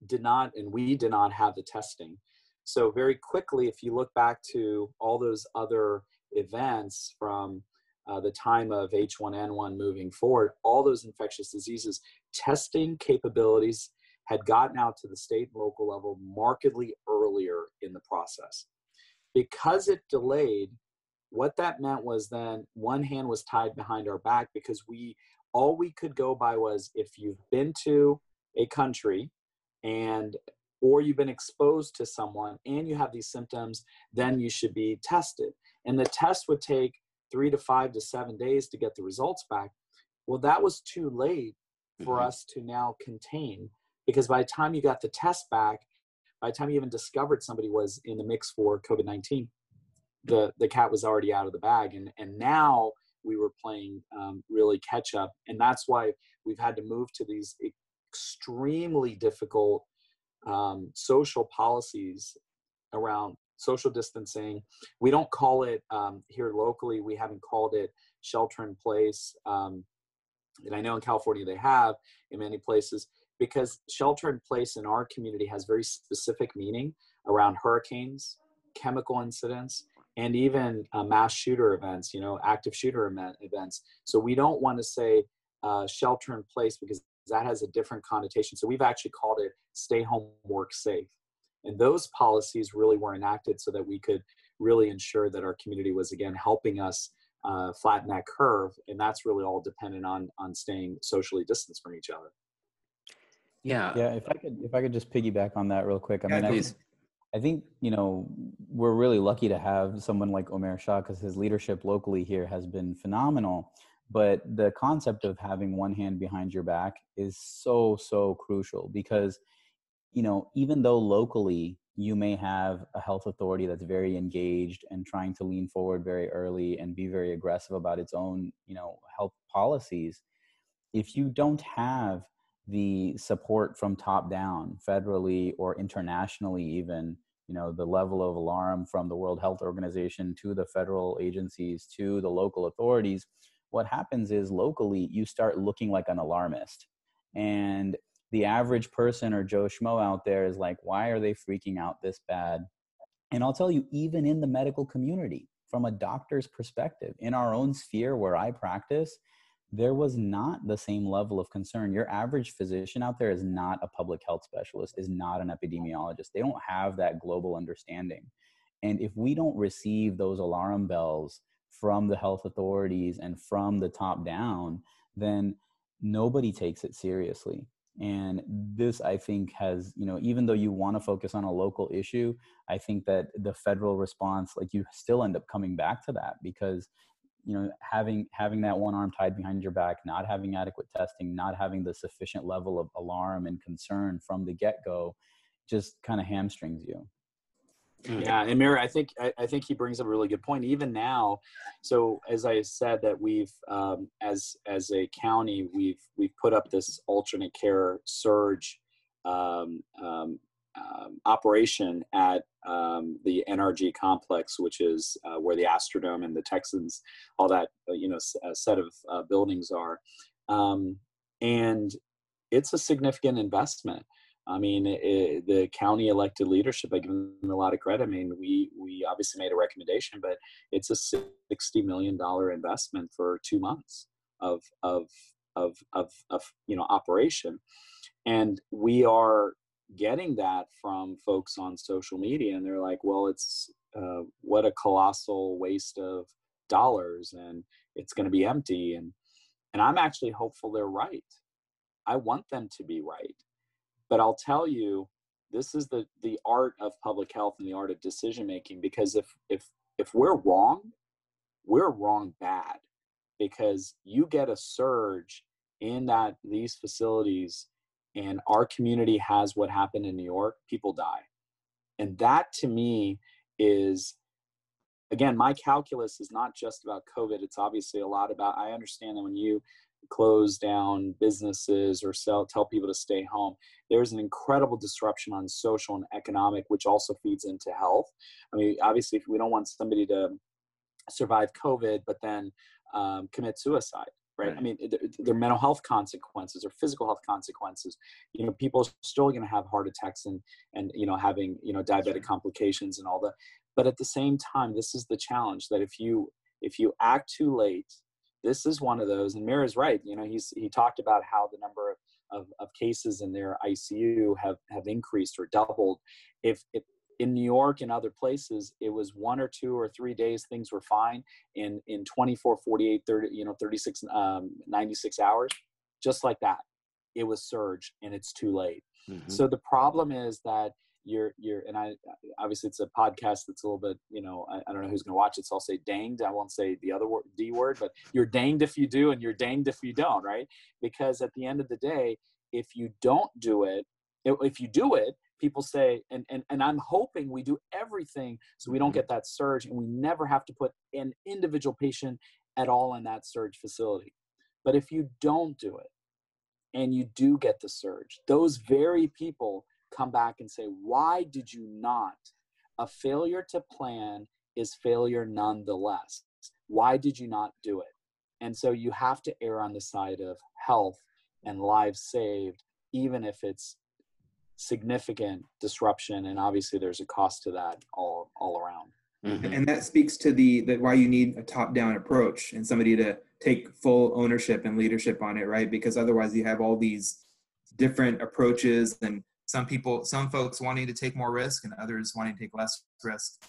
did not, and we did not have the testing. So, very quickly, if you look back to all those other events from uh, the time of H1N1 moving forward, all those infectious diseases, testing capabilities had gotten out to the state and local level markedly earlier in the process. Because it delayed, what that meant was then one hand was tied behind our back because we all we could go by was if you've been to a country and or you've been exposed to someone and you have these symptoms then you should be tested and the test would take three to five to seven days to get the results back well that was too late for mm-hmm. us to now contain because by the time you got the test back by the time you even discovered somebody was in the mix for covid-19 the the cat was already out of the bag and and now we were playing um, really catch up and that's why we've had to move to these extremely difficult um, social policies around social distancing. We don't call it um, here locally we haven't called it shelter in place um, and i know in california they have in many places because shelter in place in our community has very specific meaning around hurricanes chemical incidents and even uh, mass shooter events, you know, active shooter event, events. So we don't want to say uh, shelter in place because that has a different connotation. So we've actually called it stay home, work safe. And those policies really were enacted so that we could really ensure that our community was again helping us uh, flatten that curve. And that's really all dependent on on staying socially distanced from each other. Yeah. Yeah. If I could, if I could just piggyback on that real quick. I mean, I, I think you know we're really lucky to have someone like Umair Shah because his leadership locally here has been phenomenal. But the concept of having one hand behind your back is so so crucial because you know even though locally you may have a health authority that's very engaged and trying to lean forward very early and be very aggressive about its own you know health policies if you don't have the support from top down federally or internationally even you know the level of alarm from the world health organization to the federal agencies to the local authorities what happens is locally you start looking like an alarmist. And the average person or joe schmo out there is like why are they freaking out this bad? And i'll tell you even in the medical community from a doctor's perspective in our own sphere where i practice there was not the same level of concern. Your average physician out there is not a public health specialist, is not an epidemiologist. They don't have that global understanding. And if we don't receive those alarm bells from the health authorities and from the top down, then nobody takes it seriously. And this, I think, has, you know, even though you want to focus on a local issue, I think that the federal response, like you still end up coming back to that because, you know, having having that one arm tied behind your back, not having adequate testing, not having the sufficient level of alarm and concern from the get-go, just kind of hamstrings you. Mm. Yeah, and Mary, I think I, I, think he brings up a really good point. Even now, so as I said, that we've um, as as a county, we've we've put up this alternate care surge um, um, um operation at um, the NRG complex, which is uh, where the Astrodome and the Texans, all that uh, you know, a set of uh, buildings are, um, and it's a significant investment. I mean, it, the county elected leadership, I give them a lot of credit. I mean, we we obviously made a recommendation, but it's a sixty million dollar investment for two months of of of of of you know operation, and we are getting that from folks on social media, and they're like, "Well, it's uh, what a colossal waste of dollars, and it's going to be empty." And and I'm actually hopeful they're right. I want them to be right but I'll tell you, this is the the art of public health and the art of decision making. Because if if if we're wrong, we're wrong bad. Because you get a surge in that these facilities, and our community has what happened in New York, people die, and that to me is again my calculus is not just about covid it's obviously a lot about i understand that when you close down businesses or sell, tell people to stay home. There's an incredible disruption on social and economic, which also feeds into health. I mean, obviously, we don't want somebody to survive COVID, but then um, commit suicide, right? right. I mean, there are mental health consequences or physical health consequences. You know, people are still going to have heart attacks and and you know having you know diabetic complications and all that. But at the same time, this is the challenge that if you if you act too late this is one of those and Mira's right you know he's he talked about how the number of, of, of cases in their icu have have increased or doubled if, if in new york and other places it was one or two or three days things were fine in in 24 48 30 you know 36 um, 96 hours just like that. It was surge and it's too late. Mm-hmm. so the problem is that you're you're and i obviously it's a podcast that's a little bit you know i, I don't know who's going to watch it so i'll say danged. I won't say the other word d word but you're danged if you do and you're danged if you don't right? Because at the end of the day if you don't do it if you do it people say and, and and i'm hoping we do everything so we don't mm-hmm. get that surge and we never have to put an individual patient at all in that surge facility but if you don't do it and you do get the surge those very people come back and say, why did you not? A failure to plan is failure nonetheless. Why did you not do it? And so you have to err on the side of health and lives saved, even if it's significant disruption. And obviously, there's a cost to that all, all around. Mm-hmm. And that speaks to the that why you need a top-down approach and somebody to take full ownership and leadership on it, right? Because otherwise, you have all these different approaches and some people some folks wanting to take more risk and others wanting to take less risk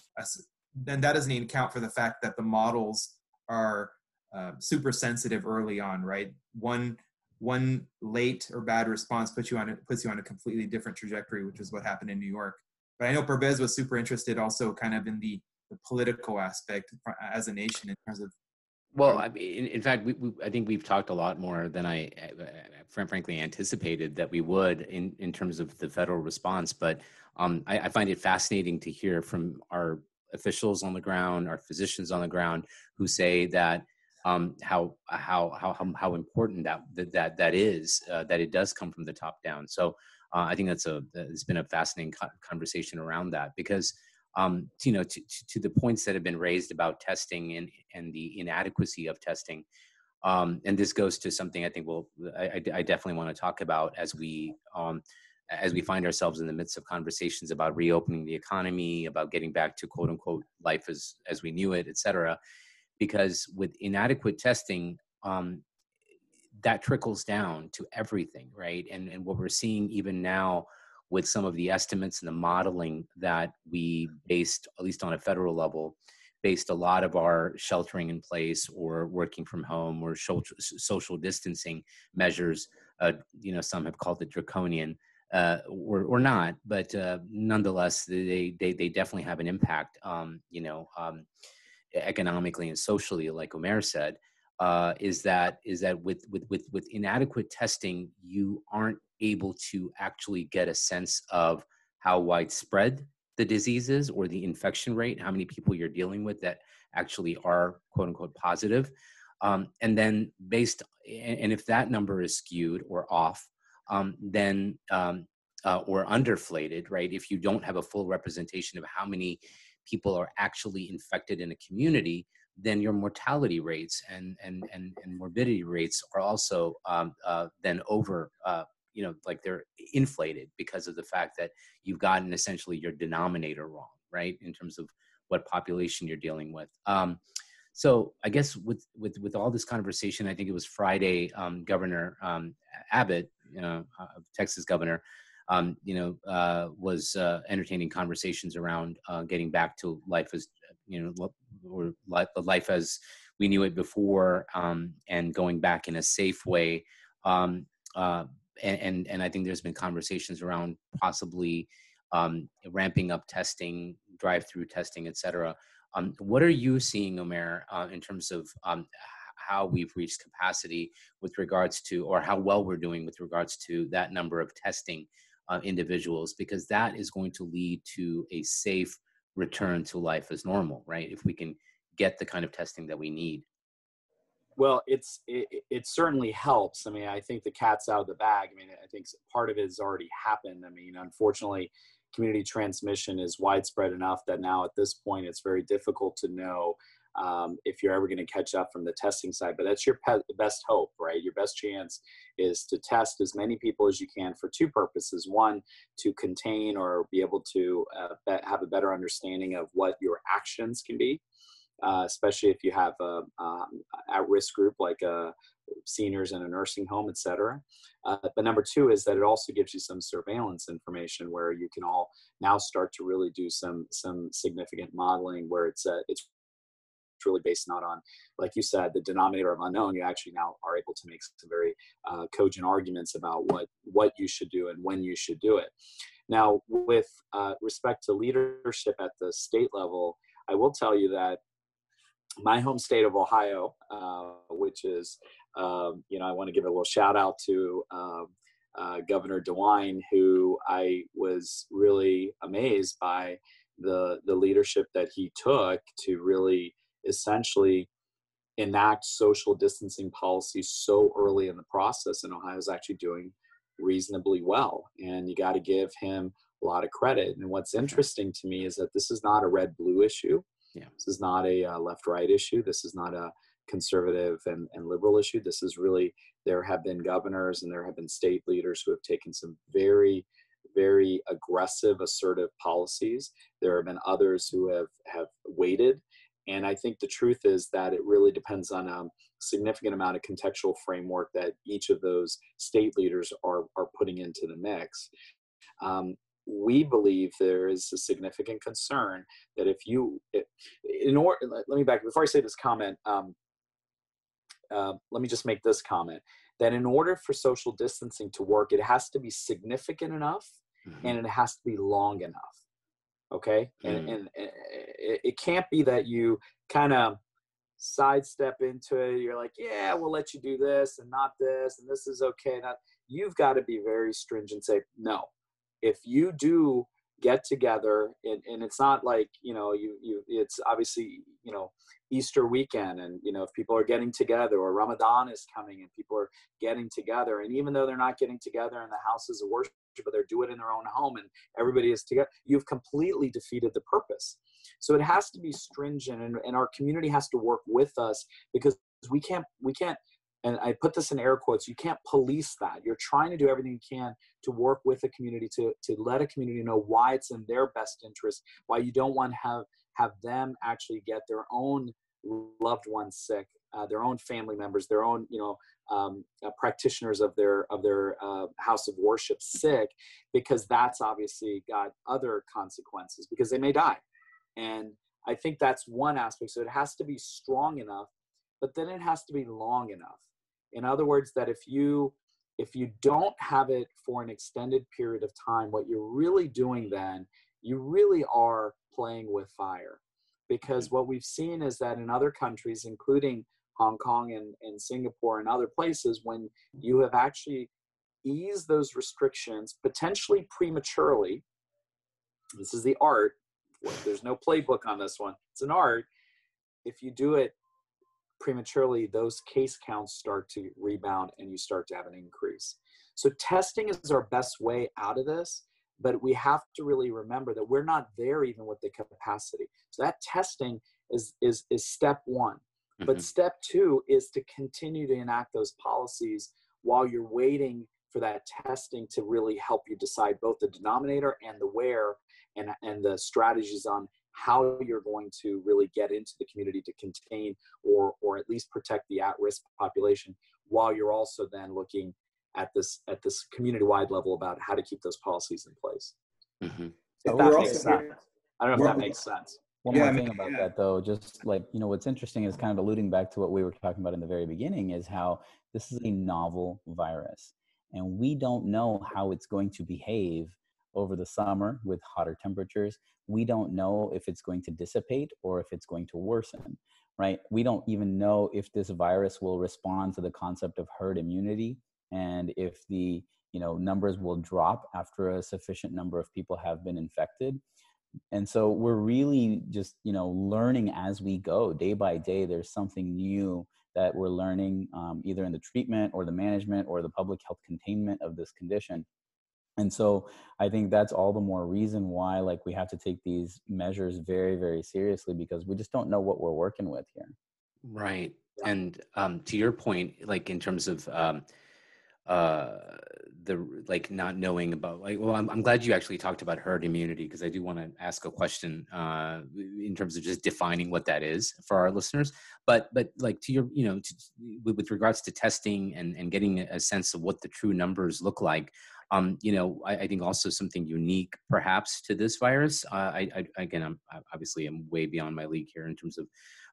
then that doesn't even account for the fact that the models are uh, super sensitive early on right one one late or bad response puts you on a, puts you on a completely different trajectory which is what happened in new york but i know Pervez was super interested also kind of in the, the political aspect as a nation in terms of well, I mean, in, fact, we, we, I think we've talked a lot more than I, frankly, anticipated that we would in, in terms of the federal response. But um, I, I, find it fascinating to hear from our officials on the ground, our physicians on the ground, who say that um, how, how how how important that that that is, uh, that it does come from the top down. So uh, I think that's a it's been a fascinating conversation around that because um, you know, to, to, the points that have been raised about testing and, and the inadequacy of testing. Um, and this goes to something I think we'll, I, I definitely want to talk about as we, um, as we find ourselves in the midst of conversations about reopening the economy, about getting back to quote unquote life as, as we knew it, et cetera. Because with inadequate testing, um, that trickles down to everything, right? And, and what we're seeing even now with some of the estimates and the modeling that we based, at least on a federal level, based a lot of our sheltering in place or working from home or social distancing measures uh, you know, some have called it draconian uh, or, or not, but uh, nonetheless, they, they, they definitely have an impact, um, you know, um, economically and socially, like Umair said, uh, is that is that with, with, with, with inadequate testing, you aren't able to actually get a sense of how widespread the disease is or the infection rate, how many people you're dealing with that actually are quote unquote positive. Um, and then based, and if that number is skewed or off, um, then um, uh, or underflated, right? If you don't have a full representation of how many people are actually infected in a community, then your mortality rates and and and, and morbidity rates are also um, uh, then over. Uh, you know, like they're inflated because of the fact that you've gotten essentially your denominator wrong, right? In terms of what population you're dealing with. Um, so I guess with with with all this conversation, I think it was Friday. Um, governor um, Abbott, you know, uh, Texas governor, um, you know, uh, was uh, entertaining conversations around uh, getting back to life as you know, or life, as we knew it before, um, and going back in a safe way. Um, uh, and, and, and I think there's been conversations around possibly um, ramping up testing, drive-through testing, et cetera. Um, what are you seeing, Umair, uh, in terms of um, how we've reached capacity with regards to, or how well we're doing with regards to that number of testing uh, individuals? Because that is going to lead to a safe return to life as normal, right? If we can get the kind of testing that we need. Well, it's it, it certainly helps. I mean, I think the cat's out of the bag. I mean, I think part of it has already happened. I mean, unfortunately, community transmission is widespread enough that now at this point it's very difficult to know um, if you're ever going to catch up from the testing side. But that's your pe- best hope, right? Your best chance is to test as many people as you can for two purposes. One, to contain or be able to uh, be- have a better understanding of what your actions can be. Uh, especially if you have a um, at-risk group like uh, seniors in a nursing home, et cetera. Uh, but number two is that it also gives you some surveillance information where you can all now start to really do some some significant modeling where it's uh, it's really based not on, like you said, the denominator of unknown. You actually now are able to make some very uh, cogent arguments about what what you should do and when you should do it. Now, with uh, respect to leadership at the state level, I will tell you that my home state of Ohio, uh, which is, um, you know, I want to give a little shout out to um, uh, Governor DeWine, who I was really amazed by the the leadership that he took to really essentially enact social distancing policies so early in the process, and Ohio is actually doing reasonably well. And you got to give him a lot of credit. And what's interesting to me is that this is not a red blue issue. Yeah. This is not a uh, left right issue. This is not a conservative and, and liberal issue. This is really, there have been governors and there have been state leaders who have taken some very, very aggressive, assertive policies. There have been others who have, have waited and I think the truth is that it really depends on a significant amount of contextual framework that each of those state leaders are, are putting into the mix. Um, we believe there is a significant concern that if you, in order, let me back, before I say this comment, um, uh, let me just make this comment that in order for social distancing to work, it has to be significant enough mm-hmm. and it has to be long enough okay? Mm. and, and, it, it can't be that you kind of sidestep into it. You're like yeah we'll let you do this and not this and this is okay. Not you've got to be very stringent say no. If you do get together and, and it's not like you know you you it's obviously you know easter weekend and you know if people are getting together or ramadan is coming and people are getting together and even though they're not getting together in the houses of worship but they're doing it in their own home and everybody is together you've completely defeated the purpose so it has to be stringent and, and our community has to work with us because we can't we can't and I put this in air quotes, you can't police that. You're trying to do everything you can to work with the community to, to let a community know why it's in their best interest, why you don't want to have, have them actually get their own loved ones sick, uh, their own family members, their own, you know, um, uh, practitioners of their of their uh, house of worship sick, because that's obviously got other consequences because they may die, and I think that's one aspect. So it has to be strong enough, but then it has to be long enough. In other words, that if you if you don't have it for an extended period of time, what you're really doing then, you really are playing with fire. Because what we've seen is that in other countries, including Hong Kong and, and Singapore and other places, when you have actually eased those restrictions, potentially prematurely, this is the art, there's no playbook on this one, it's an art. If you do it prematurely, those case counts start to rebound and you start to have an increase. So, testing is our best way out of this, but we have to really remember that we're not there even with the capacity. So, that testing is, is, is step one. Mm-hmm. But step two is to continue to enact those policies while you're waiting for that testing to really help you decide both the denominator and the where and, and the strategies on how you're going to really get into the community to contain or or at least protect the at-risk population while you're also then looking at this at this community-wide level about how to keep those policies in place mm-hmm. if that makes sense i don't know if that makes sense one yeah, more thing about yeah. that though just like you know what's interesting is kind of alluding back to what we were talking about in the very beginning is how this is a novel virus and we don't know how it's going to behave over the summer with hotter temperatures. We don't know if it's going to dissipate or if it's going to worsen, right? We don't even know if this virus will respond to the concept of herd immunity and if the you know numbers will drop after a sufficient number of people have been infected and so we're really just you know learning as we go day by day there's something new that we're learning um, either in the treatment or the management or the public health containment of this condition. And so i think that's all the more reason why like we have to take these measures very very seriously because we just don't know what we're working with here. Right. And um, to your point like in terms of um, uh, the like not knowing about like well I'm, I'm glad you actually talked about herd immunity because i do want to ask a question uh, in terms of just defining what that is for our listeners but but like to your you know to, with regards to testing and and getting a sense of what the true numbers look like um, you know, I, I, think also something unique perhaps to this virus. Uh, I, I, again, I'm obviously I'm way beyond my league here in terms of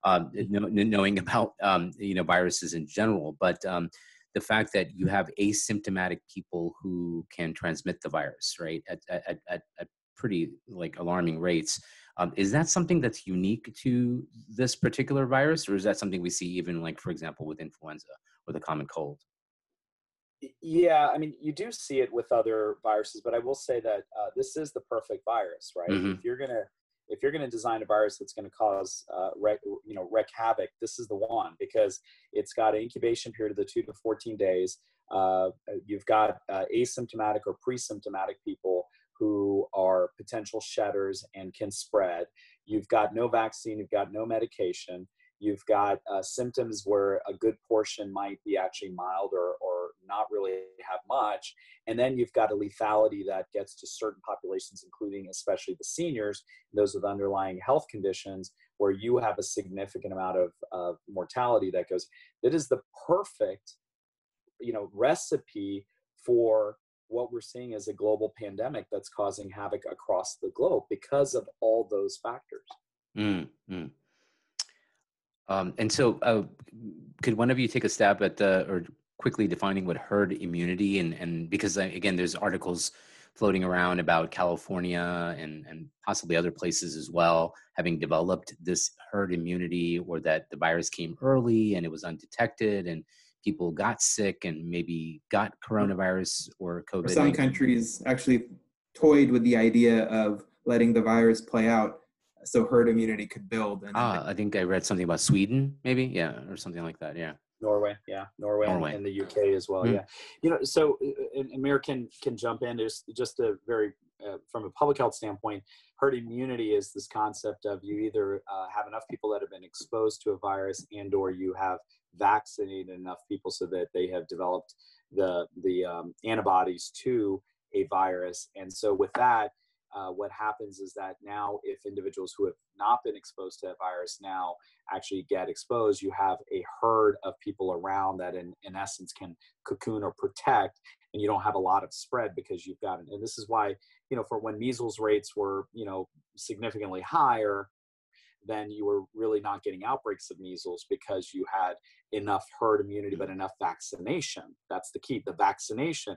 um, knowing about um, you know viruses in general, but um, the fact that you have asymptomatic people who can transmit the virus, right, at at, at, at pretty like alarming rates. Um, is that something that's unique to this particular virus, or is that something we see even like, for example, with influenza or the common cold? Yeah, I mean, you do see it with other viruses, but I will say that uh, this is the perfect virus, right? Mm-hmm. If you're gonna if you're gonna design a virus that's gonna cause uh, wreck, you know wreak havoc, this is the one because it's got an incubation period of the two to fourteen days. Uh, you've got uh, asymptomatic or pre-symptomatic people who are potential shedders and can spread. You've got no vaccine, you've got no medication. You've got uh, symptoms where a good portion might be actually mild or, or not really have much. And then you've got a lethality that gets to certain populations, including especially the seniors, those with underlying health conditions, where you have a significant amount of, of mortality that goes. That is the perfect, you know, recipe for what we're seeing as a global pandemic that's causing havoc across the globe because of all those factors. Mm, mm. Um, and so, uh, could one of you take a stab at the or quickly defining what herd immunity and and because uh, again, there's articles floating around about California and and possibly other places as well having developed this herd immunity, or that the virus came early and it was undetected and people got sick and maybe got coronavirus or COVID. Some countries actually toyed with the idea of letting the virus play out so herd immunity could build. And ah, I think I read something about Sweden, maybe, yeah, or something like that. Yeah. Norway, yeah, Norway, Norway. And, the UK as well, mm. yeah. You know, so uh, Amir can can jump in. Just just a very uh, from a public health standpoint, herd immunity is this concept of you either uh, have enough people that have been exposed to a virus, and or you have vaccinated enough people so that they have developed the the um, antibodies to a virus. And so with that, uh, what happens is that now if individuals who have not been exposed to that virus now actually get exposed you have a herd of people around that in, in essence can cocoon or protect and you don't have a lot of spread because you've got and this is why you know for when measles rates were you know significantly higher then you were really not getting outbreaks of measles because you had enough herd immunity but enough vaccination. That's the key the vaccination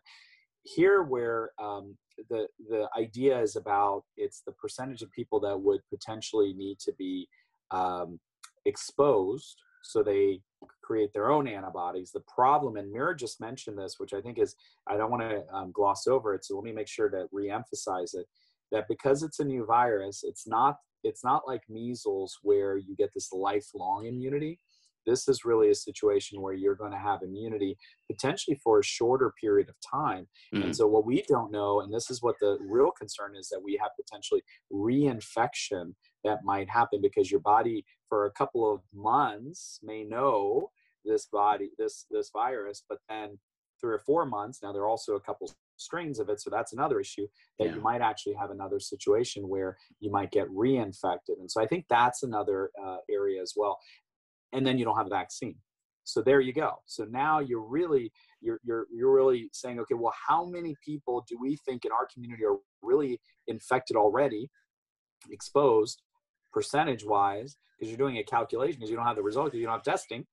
here where um, the the idea is about it's the percentage of people that would potentially need to be um, exposed so they create their own antibodies. The problem and mira just mentioned this which i think is i don't want to um, gloss over it so let me make sure to reemphasize it that because it's a new virus it's not it's not like measles where you get this lifelong immunity this is really a situation where you're going to have immunity potentially for a shorter period of time. Mm-hmm. And so, what we don't know, and this is what the real concern is, that we have potentially reinfection that might happen because your body, for a couple of months, may know this body, this this virus, but then three or four months. Now, there are also a couple strains of it, so that's another issue that yeah. you might actually have another situation where you might get reinfected. And so, I think that's another uh, area as well and then you don't have a vaccine. So there you go. So now you're really you're you're you're really saying okay well how many people do we think in our community are really infected already exposed percentage wise because you're doing a calculation because you don't have the result you don't have testing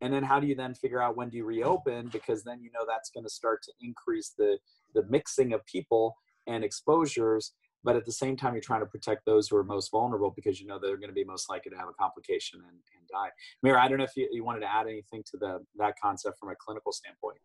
and then how do you then figure out when do you reopen because then you know that's going to start to increase the the mixing of people and exposures but at the same time you're trying to protect those who are most vulnerable because you know they're going to be most likely to have a complication and, and die mira i don't know if you, you wanted to add anything to the that concept from a clinical standpoint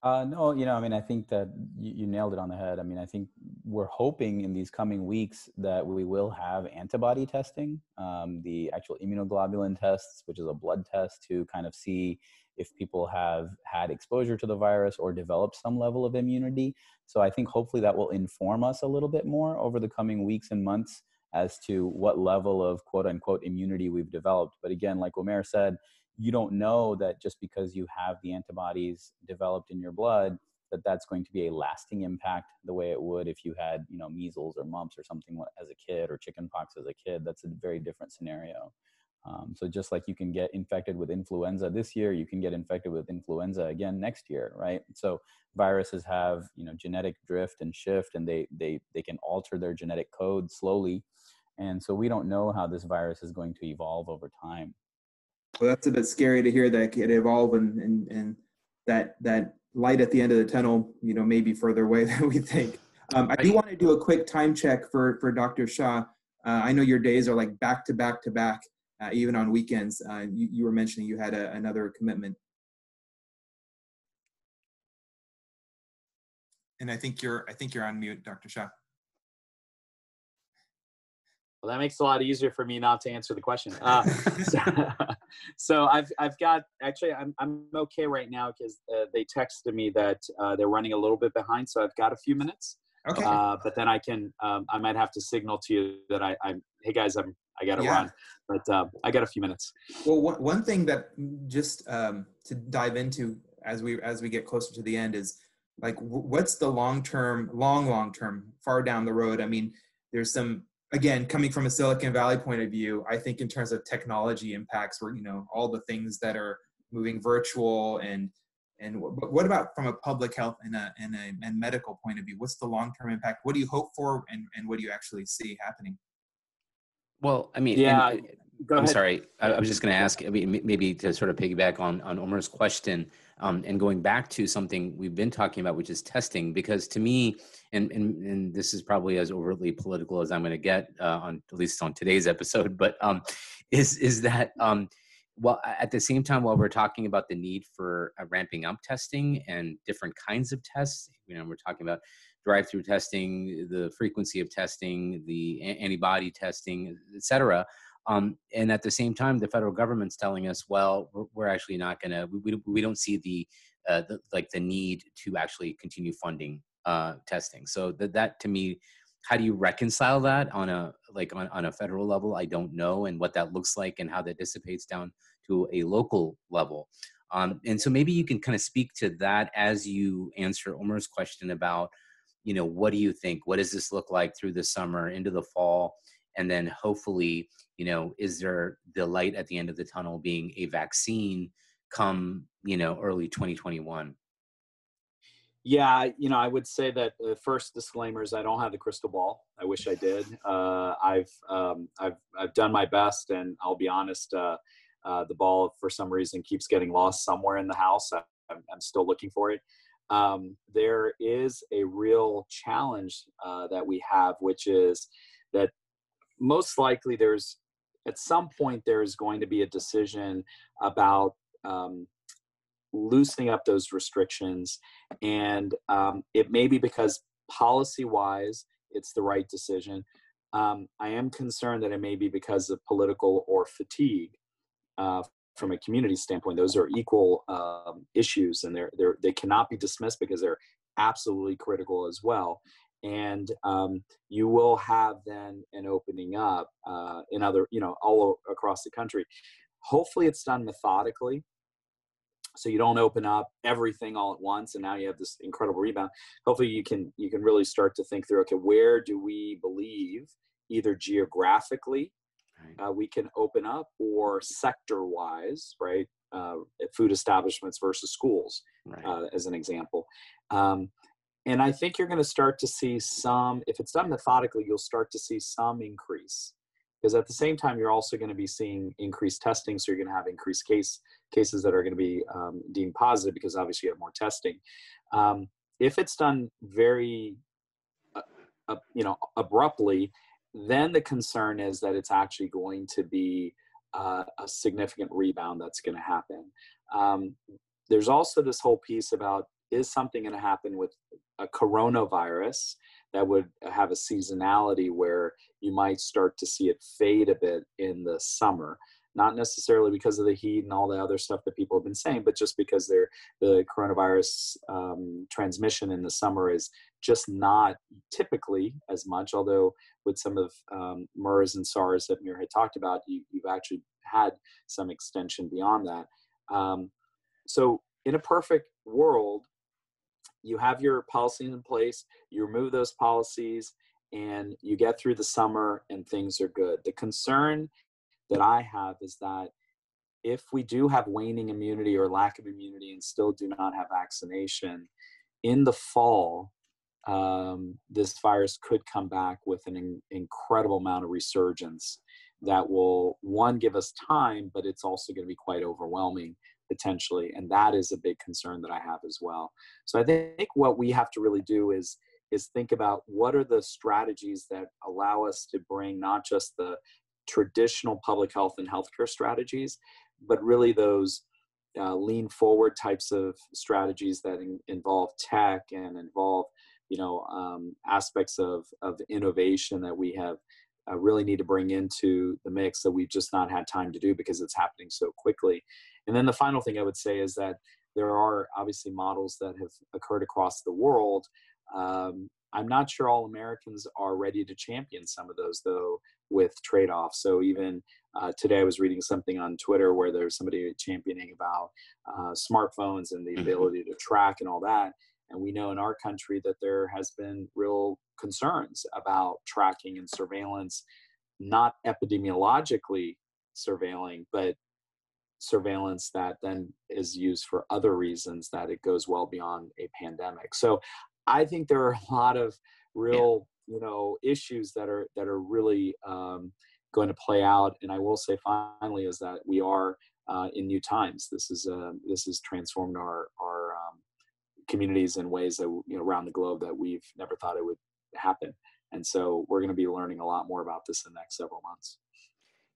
uh, no, you know, I mean, I think that you, you, nailed it on the head. I mean, I think we're hoping in these coming weeks that we will have antibody testing, um, the actual immunoglobulin tests, which is a blood test to kind of see if people have had exposure to the virus or developed some level of immunity. So I think hopefully that will inform us a little bit more over the coming weeks and months as to what level of quote unquote immunity we've developed. But again, like Umair said, you don't know that just because you have the antibodies developed in your blood that that's going to be a lasting impact the way it would if you had you know measles or mumps or something as a kid or chickenpox as a kid that's a very different scenario um, so just like you can get infected with influenza this year, you can get infected with influenza again next year, right? So viruses have you know genetic drift and shift, and they they they can alter their genetic code slowly, and so we don't know how this virus is going to evolve over time. Well, that's a bit scary to hear that it could evolve and and and that that light at the end of the tunnel, you know, may be further away than we think. Um, I do want to do a quick time check for for Dr. Shah. Uh, I know your days are like back to back to back uh, even on weekends. Uh, you, you, were mentioning you had a, another commitment. And I think you're I think you're on mute, Dr. Shah. Well, that makes it a lot easier for me not to answer the question. Uh, so, so, I've I've got actually I'm I'm okay right now because uh, they texted me that uh, they're running a little bit behind, so I've got a few minutes. Okay. Uh, but then I can um, I might have to signal to you that I I'm hey guys I'm I got to yeah. run, but uh, I got a few minutes. Well, one, one thing that just um, to dive into as we as we get closer to the end is like what's the long term, long long term, far down the road. I mean, there's some again coming from a Silicon Valley point of view. I think in terms of technology impacts, where you know all the things that are moving virtual and and what about from a public health and a, and a and medical point of view? What's the long term impact? What do you hope for, and, and what do you actually see happening? Well, I mean, yeah. And, I'm sorry. I, I was just going to ask. I mean, maybe to sort of piggyback on on Omer's question, um, and going back to something we've been talking about, which is testing. Because to me, and and, and this is probably as overtly political as I'm going to get uh, on at least on today's episode, but um, is is that um, well at the same time while we're talking about the need for ramping up testing and different kinds of tests, you know, we're talking about drive-through testing, the frequency of testing, the antibody testing, et cetera. Um, and at the same time, the federal government's telling us, well, we're, we're actually not going to, we, we don't see the, uh, the, like the need to actually continue funding uh, testing. So that, that to me, how do you reconcile that on a like on, on a federal level? I don't know, and what that looks like and how that dissipates down to a local level. Um, and so maybe you can kind of speak to that as you answer Omer's question about you know what do you think what does this look like through the summer into the fall and then hopefully you know is there the light at the end of the tunnel being a vaccine come you know early 2021 yeah, you know, I would say that the first disclaimer is I don't have the crystal ball. I wish I did. Uh, I've um, I've I've done my best, and I'll be honest. Uh, uh, the ball, for some reason, keeps getting lost somewhere in the house. I, I'm, I'm still looking for it. Um, there is a real challenge uh, that we have, which is that most likely there's at some point there is going to be a decision about um, loosening up those restrictions. And um, it may be because policy wise, it's the right decision. Um, I am concerned that it may be because of political or fatigue. Uh, from a community standpoint, those are equal um, issues, and they're, they're they cannot be dismissed because they're absolutely critical as well. And um, you will have then an opening up uh, in other, you know, all across the country. Hopefully, it's done methodically so you don't open up everything all at once and now you have this incredible rebound hopefully you can you can really start to think through okay where do we believe either geographically uh, we can open up or sector wise right uh, food establishments versus schools right. uh, as an example. Um, and i think you're going to start to see some if it's done methodically you'll start to see some increase because at the same time you're also going to be seeing increased testing so you're going to have increased case cases that are going to be um, deemed positive because obviously you have more testing. Um, if it's done very uh, uh, you know abruptly then the concern is that it's actually going to be uh, a significant rebound that's going to happen. Um, there's also this whole piece about is something going to happen with a coronavirus that would have a seasonality where you might start to see it fade a bit in the summer? Not necessarily because of the heat and all the other stuff that people have been saying, but just because the coronavirus um, transmission in the summer is just not typically as much. Although with some of um, MERS and SARS that Mir had talked about, you, have actually had some extension beyond that. Um, so in a perfect world, you have your policies in place, you remove those policies, and you get through the summer and things are good. The concern that I have is that if we do have waning immunity or lack of immunity and still do not have vaccination, in the fall, um, this virus could come back with an in- incredible amount of resurgence that will, one, give us time, but it's also going to be quite overwhelming potentially. And that is a big concern that I have as well. So I think what we have to really do is is think about what are the strategies that allow us to bring not just the traditional public health and healthcare strategies, but really those uh, lean forward types of strategies that in, involve tech and involve you know um, aspects of, of innovation that we have uh, really need to bring into the mix that we've just not had time to do because it's happening so quickly and then the final thing i would say is that there are obviously models that have occurred across the world um, I'm not sure all Americans are ready to champion some of those, though, with trade offs. So, even uh, today, I was reading something on Twitter where there's somebody championing about uh, smartphones and the mm-hmm. ability to track and all that. And we know in our country that there has been real concerns about tracking and surveillance, not epidemiologically surveilling, but surveillance that then is used for other reasons that it goes well beyond a pandemic. So I think there are a lot of real, yeah. you know, issues that are that are really um, going to play out. And I will say finally is that we are uh, in new times. This is uh, this has transformed our our communities in ways that you know around the globe that we've never thought it would happen. And so we're going to be learning a lot more about this in the next several months.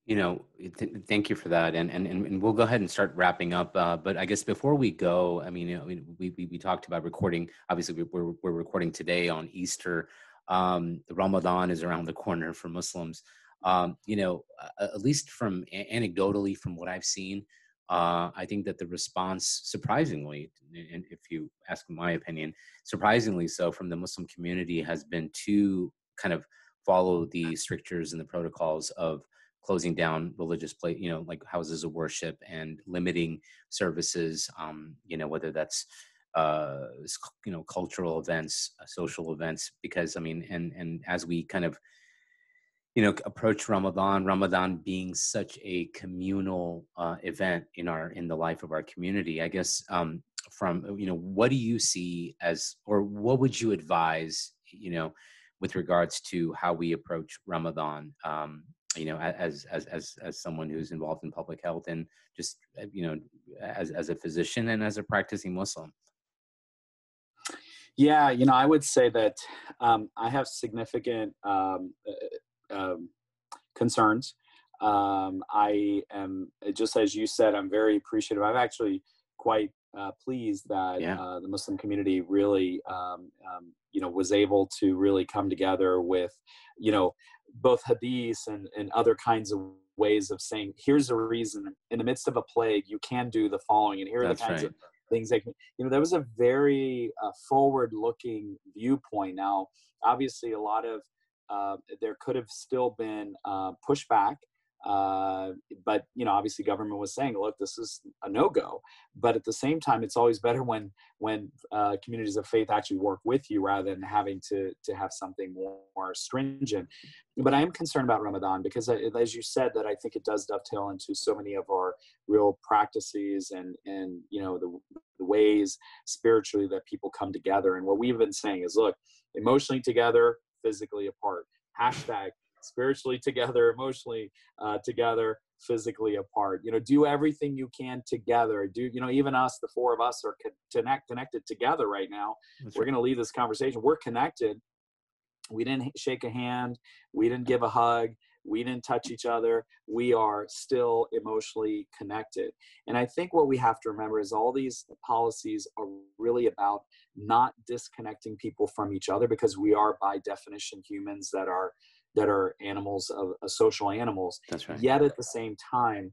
You know th- thank you for that. And, and and we'll go ahead and start wrapping up uh, but i guess before we go i mean you know we, we, we talked about recording obviously we're, we're recording today on easter. Um, ramadan is around the corner for muslims. Um, you know uh, at least from anecdotally from what i've seen uh, i think that the response surprisingly and if you ask my opinion surprisingly so from the muslim community has been to kind of follow the strictures and the protocols of closing down religious place, you know, like houses of worship and limiting services, um, you know, whether that's uh, you know cultural events, uh, social events, because I mean, and and as we kind of you know approach ramadan ramadan being such a communal uh, event in our in the life of our community i guess um, from you know what do you see as or what would you advise you know with regards to how we approach ramadan um, you know as as as as someone who's involved in public health and just uh, you know as as a physician and as a practicing muslim? Yeah you know i would say that um, i have significant um, uh, um, concerns um, i am just as you said i'm very appreciative i'm actually quite uh, pleased that Yeah. uh, the muslim community really um, um, you know was able to really come together with you know both hadiths and, and other kinds of ways of saying here's a reason in the midst of a plague you can do the following and here are That's the kinds right. of things that can- you know there was a very uh, forward looking viewpoint now obviously a lot of uh, there could have still been uh, pushback uh, but you know obviously government was saying look this is a no-go. But at the same time it's always better when when uh, communities of faith actually work with you rather than having to to have something more, stringent. But i am concerned about ramadan because I, as you said that i think it does dovetail into so many of our real practices and and you know the, the ways spiritually that people come together. And what we've been saying is look emotionally together physically apart. Hashtag spiritually together emotionally uh, together physically apart. You know do everything you can together. Do you know even us the four of us are connect, connected together right now. That's we're right. going to leave this conversation. We're connected. We didn't shake a hand. We didn't give a hug we didn't touch each other. We are still emotionally connected. And i think what we have to remember is all these policies are really about not disconnecting people from each other because we are by definition humans that are that are animals of uh, social animals. That's right. Yet at the same time,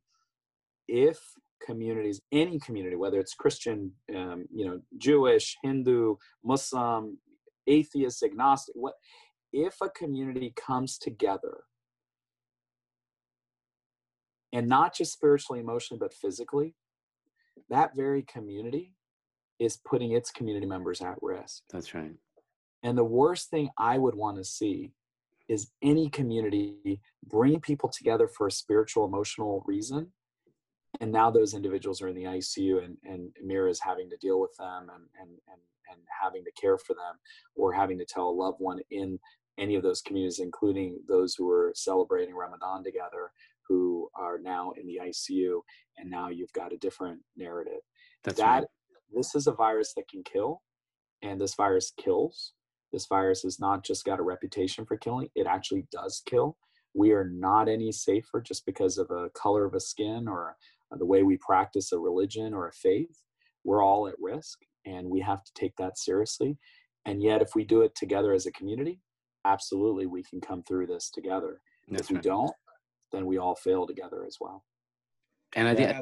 if communities, any community, whether it's Christian, um, you know, Jewish, Hindu, Muslim, atheist, agnostic, what if a community comes together and not just spiritually, emotionally, but physically, that very community is putting its community members at risk. That's right. And the worst thing I would want to see is any community bring people together for a spiritual, emotional reason. And now those individuals are in the ICU and, and Mira is having to deal with them and, and, and, and having to care for them or having to tell a loved one in any of those communities, including those who are celebrating Ramadan together, who are now in the ICU. And now you've got a different narrative That's that right. this is a virus that can kill and this virus kills this virus has not just got a reputation for killing it actually does kill we are not any safer just because of a color of a skin or the way we practice a religion or a faith we're all at risk and we have to take that seriously and yet if we do it together as a community absolutely we can come through this together That's if we right. don't then we all fail together as well And I think Yeah.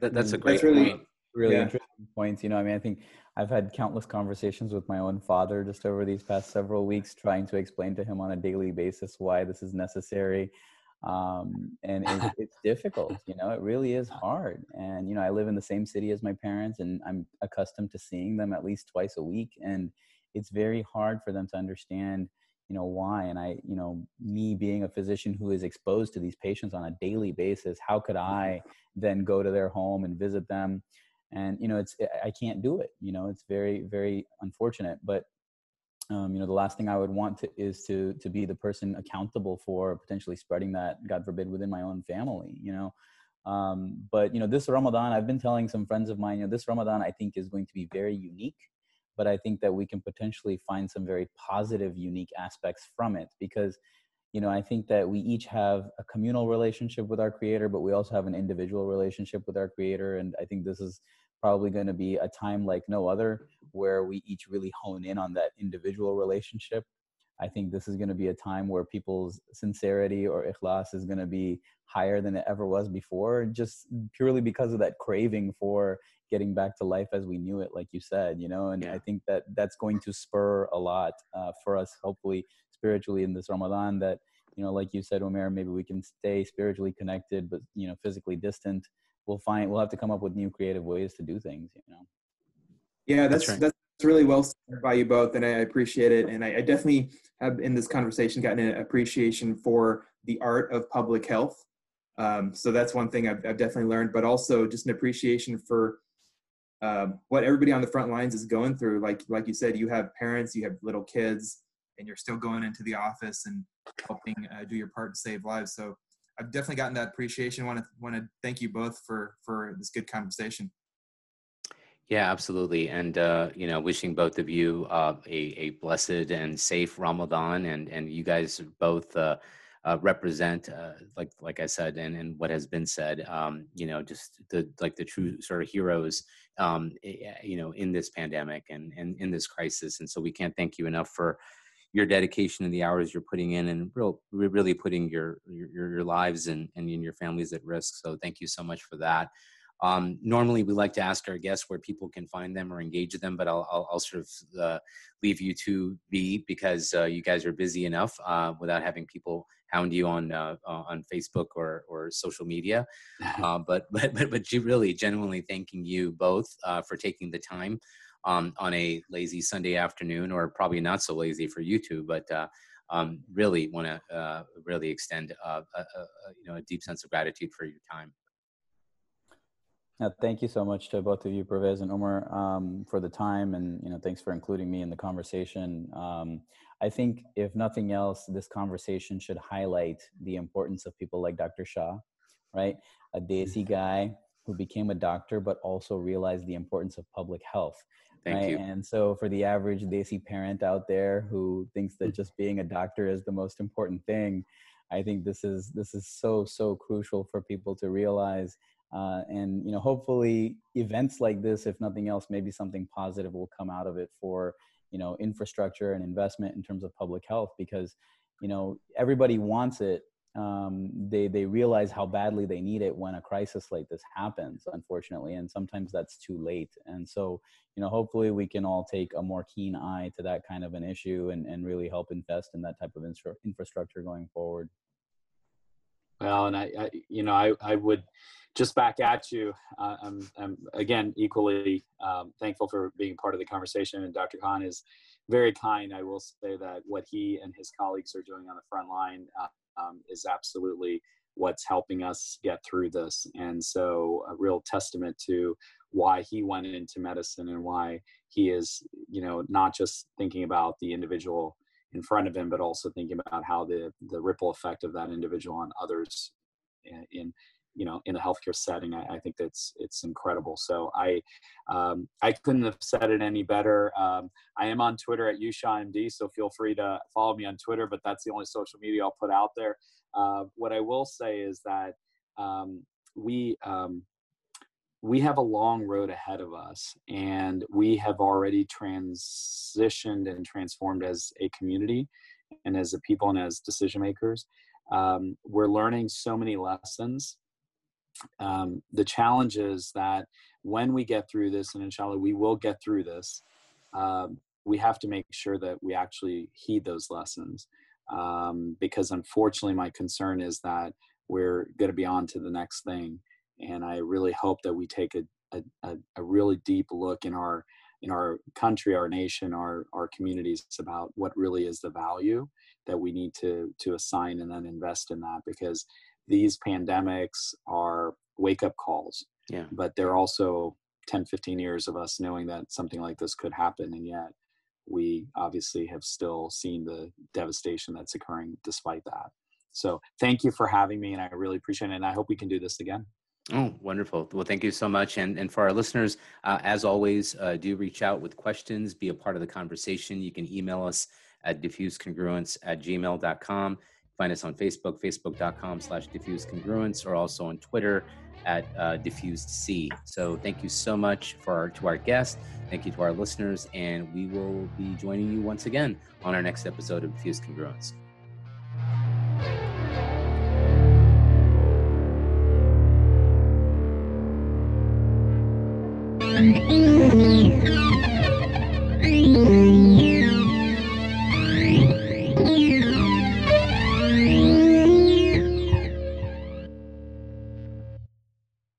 that, that's a great That's really- point. really Yeah. interesting points. You know, I mean, I think I've had countless conversations with my own father just over these past several weeks, trying to explain to him on a daily basis why this is necessary. Um, and it, it's difficult, you know, it really is hard. And, you know, I live in the same city as my parents and I'm accustomed to seeing them at least twice a week. And it's very hard for them to understand, you know, why. And I, you know, me being a physician who is exposed to these patients on a daily basis, how could I then go to their home and visit them? and you know it's i can't do it you know it's very very unfortunate but um, you know the last thing i would want to is to to be the person accountable for potentially spreading that god forbid within my own family you know um, but you know this ramadan i've been telling some friends of mine you know this ramadan i think is going to be very unique but i think that we can potentially find some very positive unique aspects from it because you know i think that we each have a communal relationship with our creator but we also have an individual relationship with our creator. And i think this is probably going to be a time like no other where we each really hone in on that individual relationship. I think this is going to be a time where people's sincerity or ikhlas is going to be higher than it ever was before just purely because of that craving for getting back to life as we knew it like you said you know and Yeah. i think that that's going to spur a lot uh, for us hopefully spiritually in this Ramadan that you know like you said Umair maybe we can stay spiritually connected but you know physically distant we'll find we'll have to come up with new creative ways to do things you know Yeah, That's that's right. that's really well said by you both, and I appreciate it. And I, I definitely have in this conversation gotten an appreciation for the art of public health. Um, so that's one thing I've, I've, definitely learned, but also just an appreciation for uh, what everybody on the front lines is going through. Like like you said, you have parents, you have little kids, and you're still going into the office and helping uh, do your part to save lives. So I've definitely gotten that appreciation. Want to want to thank you both for for this good conversation. Yeah, absolutely. And, uh, you know, wishing both of you uh, a, a blessed and safe Ramadan. And, and you guys both uh, uh, represent, uh, like, like I said, and, and what has been said, um, you know, just the, like the true sort of heroes, um, you know, in this pandemic and, and in this crisis. And so we can't thank you enough for your dedication and the hours you're putting in and real, really putting your, your, your lives and, and your families at risk. So thank you so much for that. Um, normally, we like to ask our guests where people can find them or engage with them, but I'll, I'll, I'll sort of uh, leave you to be because uh, you guys are busy enough uh, without having people hound you on uh, on Facebook or or social media. Uh, but but but but really genuinely thanking you both uh, for taking the time um, on a lazy Sunday afternoon, or probably not so lazy for you two, but. Um, really want to really extend a, a, you know a deep sense of gratitude for your time. Uh, thank you so much to both of you, Pervez and Umair, um, for the time, and you know, thanks for including me in the conversation. Um, I think, if nothing else, this conversation should highlight the importance of people like Dr. Shah, right? A Desi mm-hmm. guy who became a doctor, but also realized the importance of public health. Thank right? you. And so, for the average Desi parent out there who thinks that mm. just being a doctor is the most important thing, I think this is this is so so crucial for people to realize uh, and you know hopefully events like this if nothing else maybe something positive will come out of it for you know infrastructure and investment in terms of public health because you know everybody wants it um, they they realize how badly they need it when a crisis like this happens unfortunately and sometimes that's too late. And so you know hopefully we can all take a more keen eye to that kind of an issue and, and really help invest in that type of infra- infrastructure going forward. Well and I, I you know I, I would just back at you. Uh, I'm, I'm, again equally um, thankful for being part of the conversation, and Dr. Khan is very kind. I will say that what he and his colleagues are doing on the front line uh, um, is absolutely what's helping us get through this, and so a real testament to why he went into medicine and why he is, you know, not just thinking about the individual in front of him, but also thinking about how the the ripple effect of that individual on others in, in you know in a healthcare setting i, I think that's it's incredible. So i um, i couldn't have said it any better. Um, i am on twitter at ushahmd so feel free to follow me on twitter but that's the only social media i'll put out there. Uh, what i will say is that um, we um, we have a long road ahead of us and we have already transitioned and transformed as a community and as a people and as decision makers. Um, we're learning so many lessons um, the challenge is that when we get through this, and inshallah we will get through this, um, we have to make sure that we actually heed those lessons. Um, because unfortunately, my concern is that we're going to be on to the next thing. And I really hope that we take a, a, a really deep look in our in our country, our nation, our our communities about what really is the value that we need to to assign and then invest in that because these pandemics are wake up calls. Yeah. But they're also 10, 15 years of us knowing that something like this could happen. And yet we obviously have still seen the devastation that's occurring despite that. So thank you for having me. And I really appreciate it. And I hope we can do this again. Oh, wonderful. Well, thank you so much. And, and for our listeners, uh, as always, uh, do reach out with questions, be a part of the conversation. You can email us at diffusecongruence at gmail.com. Find us on Facebook, facebook.com slash diffuse congruence, or also on Twitter at uh, diffused C. So thank you so much for our, to our guests. Thank you to our listeners, and we will be joining you once again on our next episode of Diffused Congruence.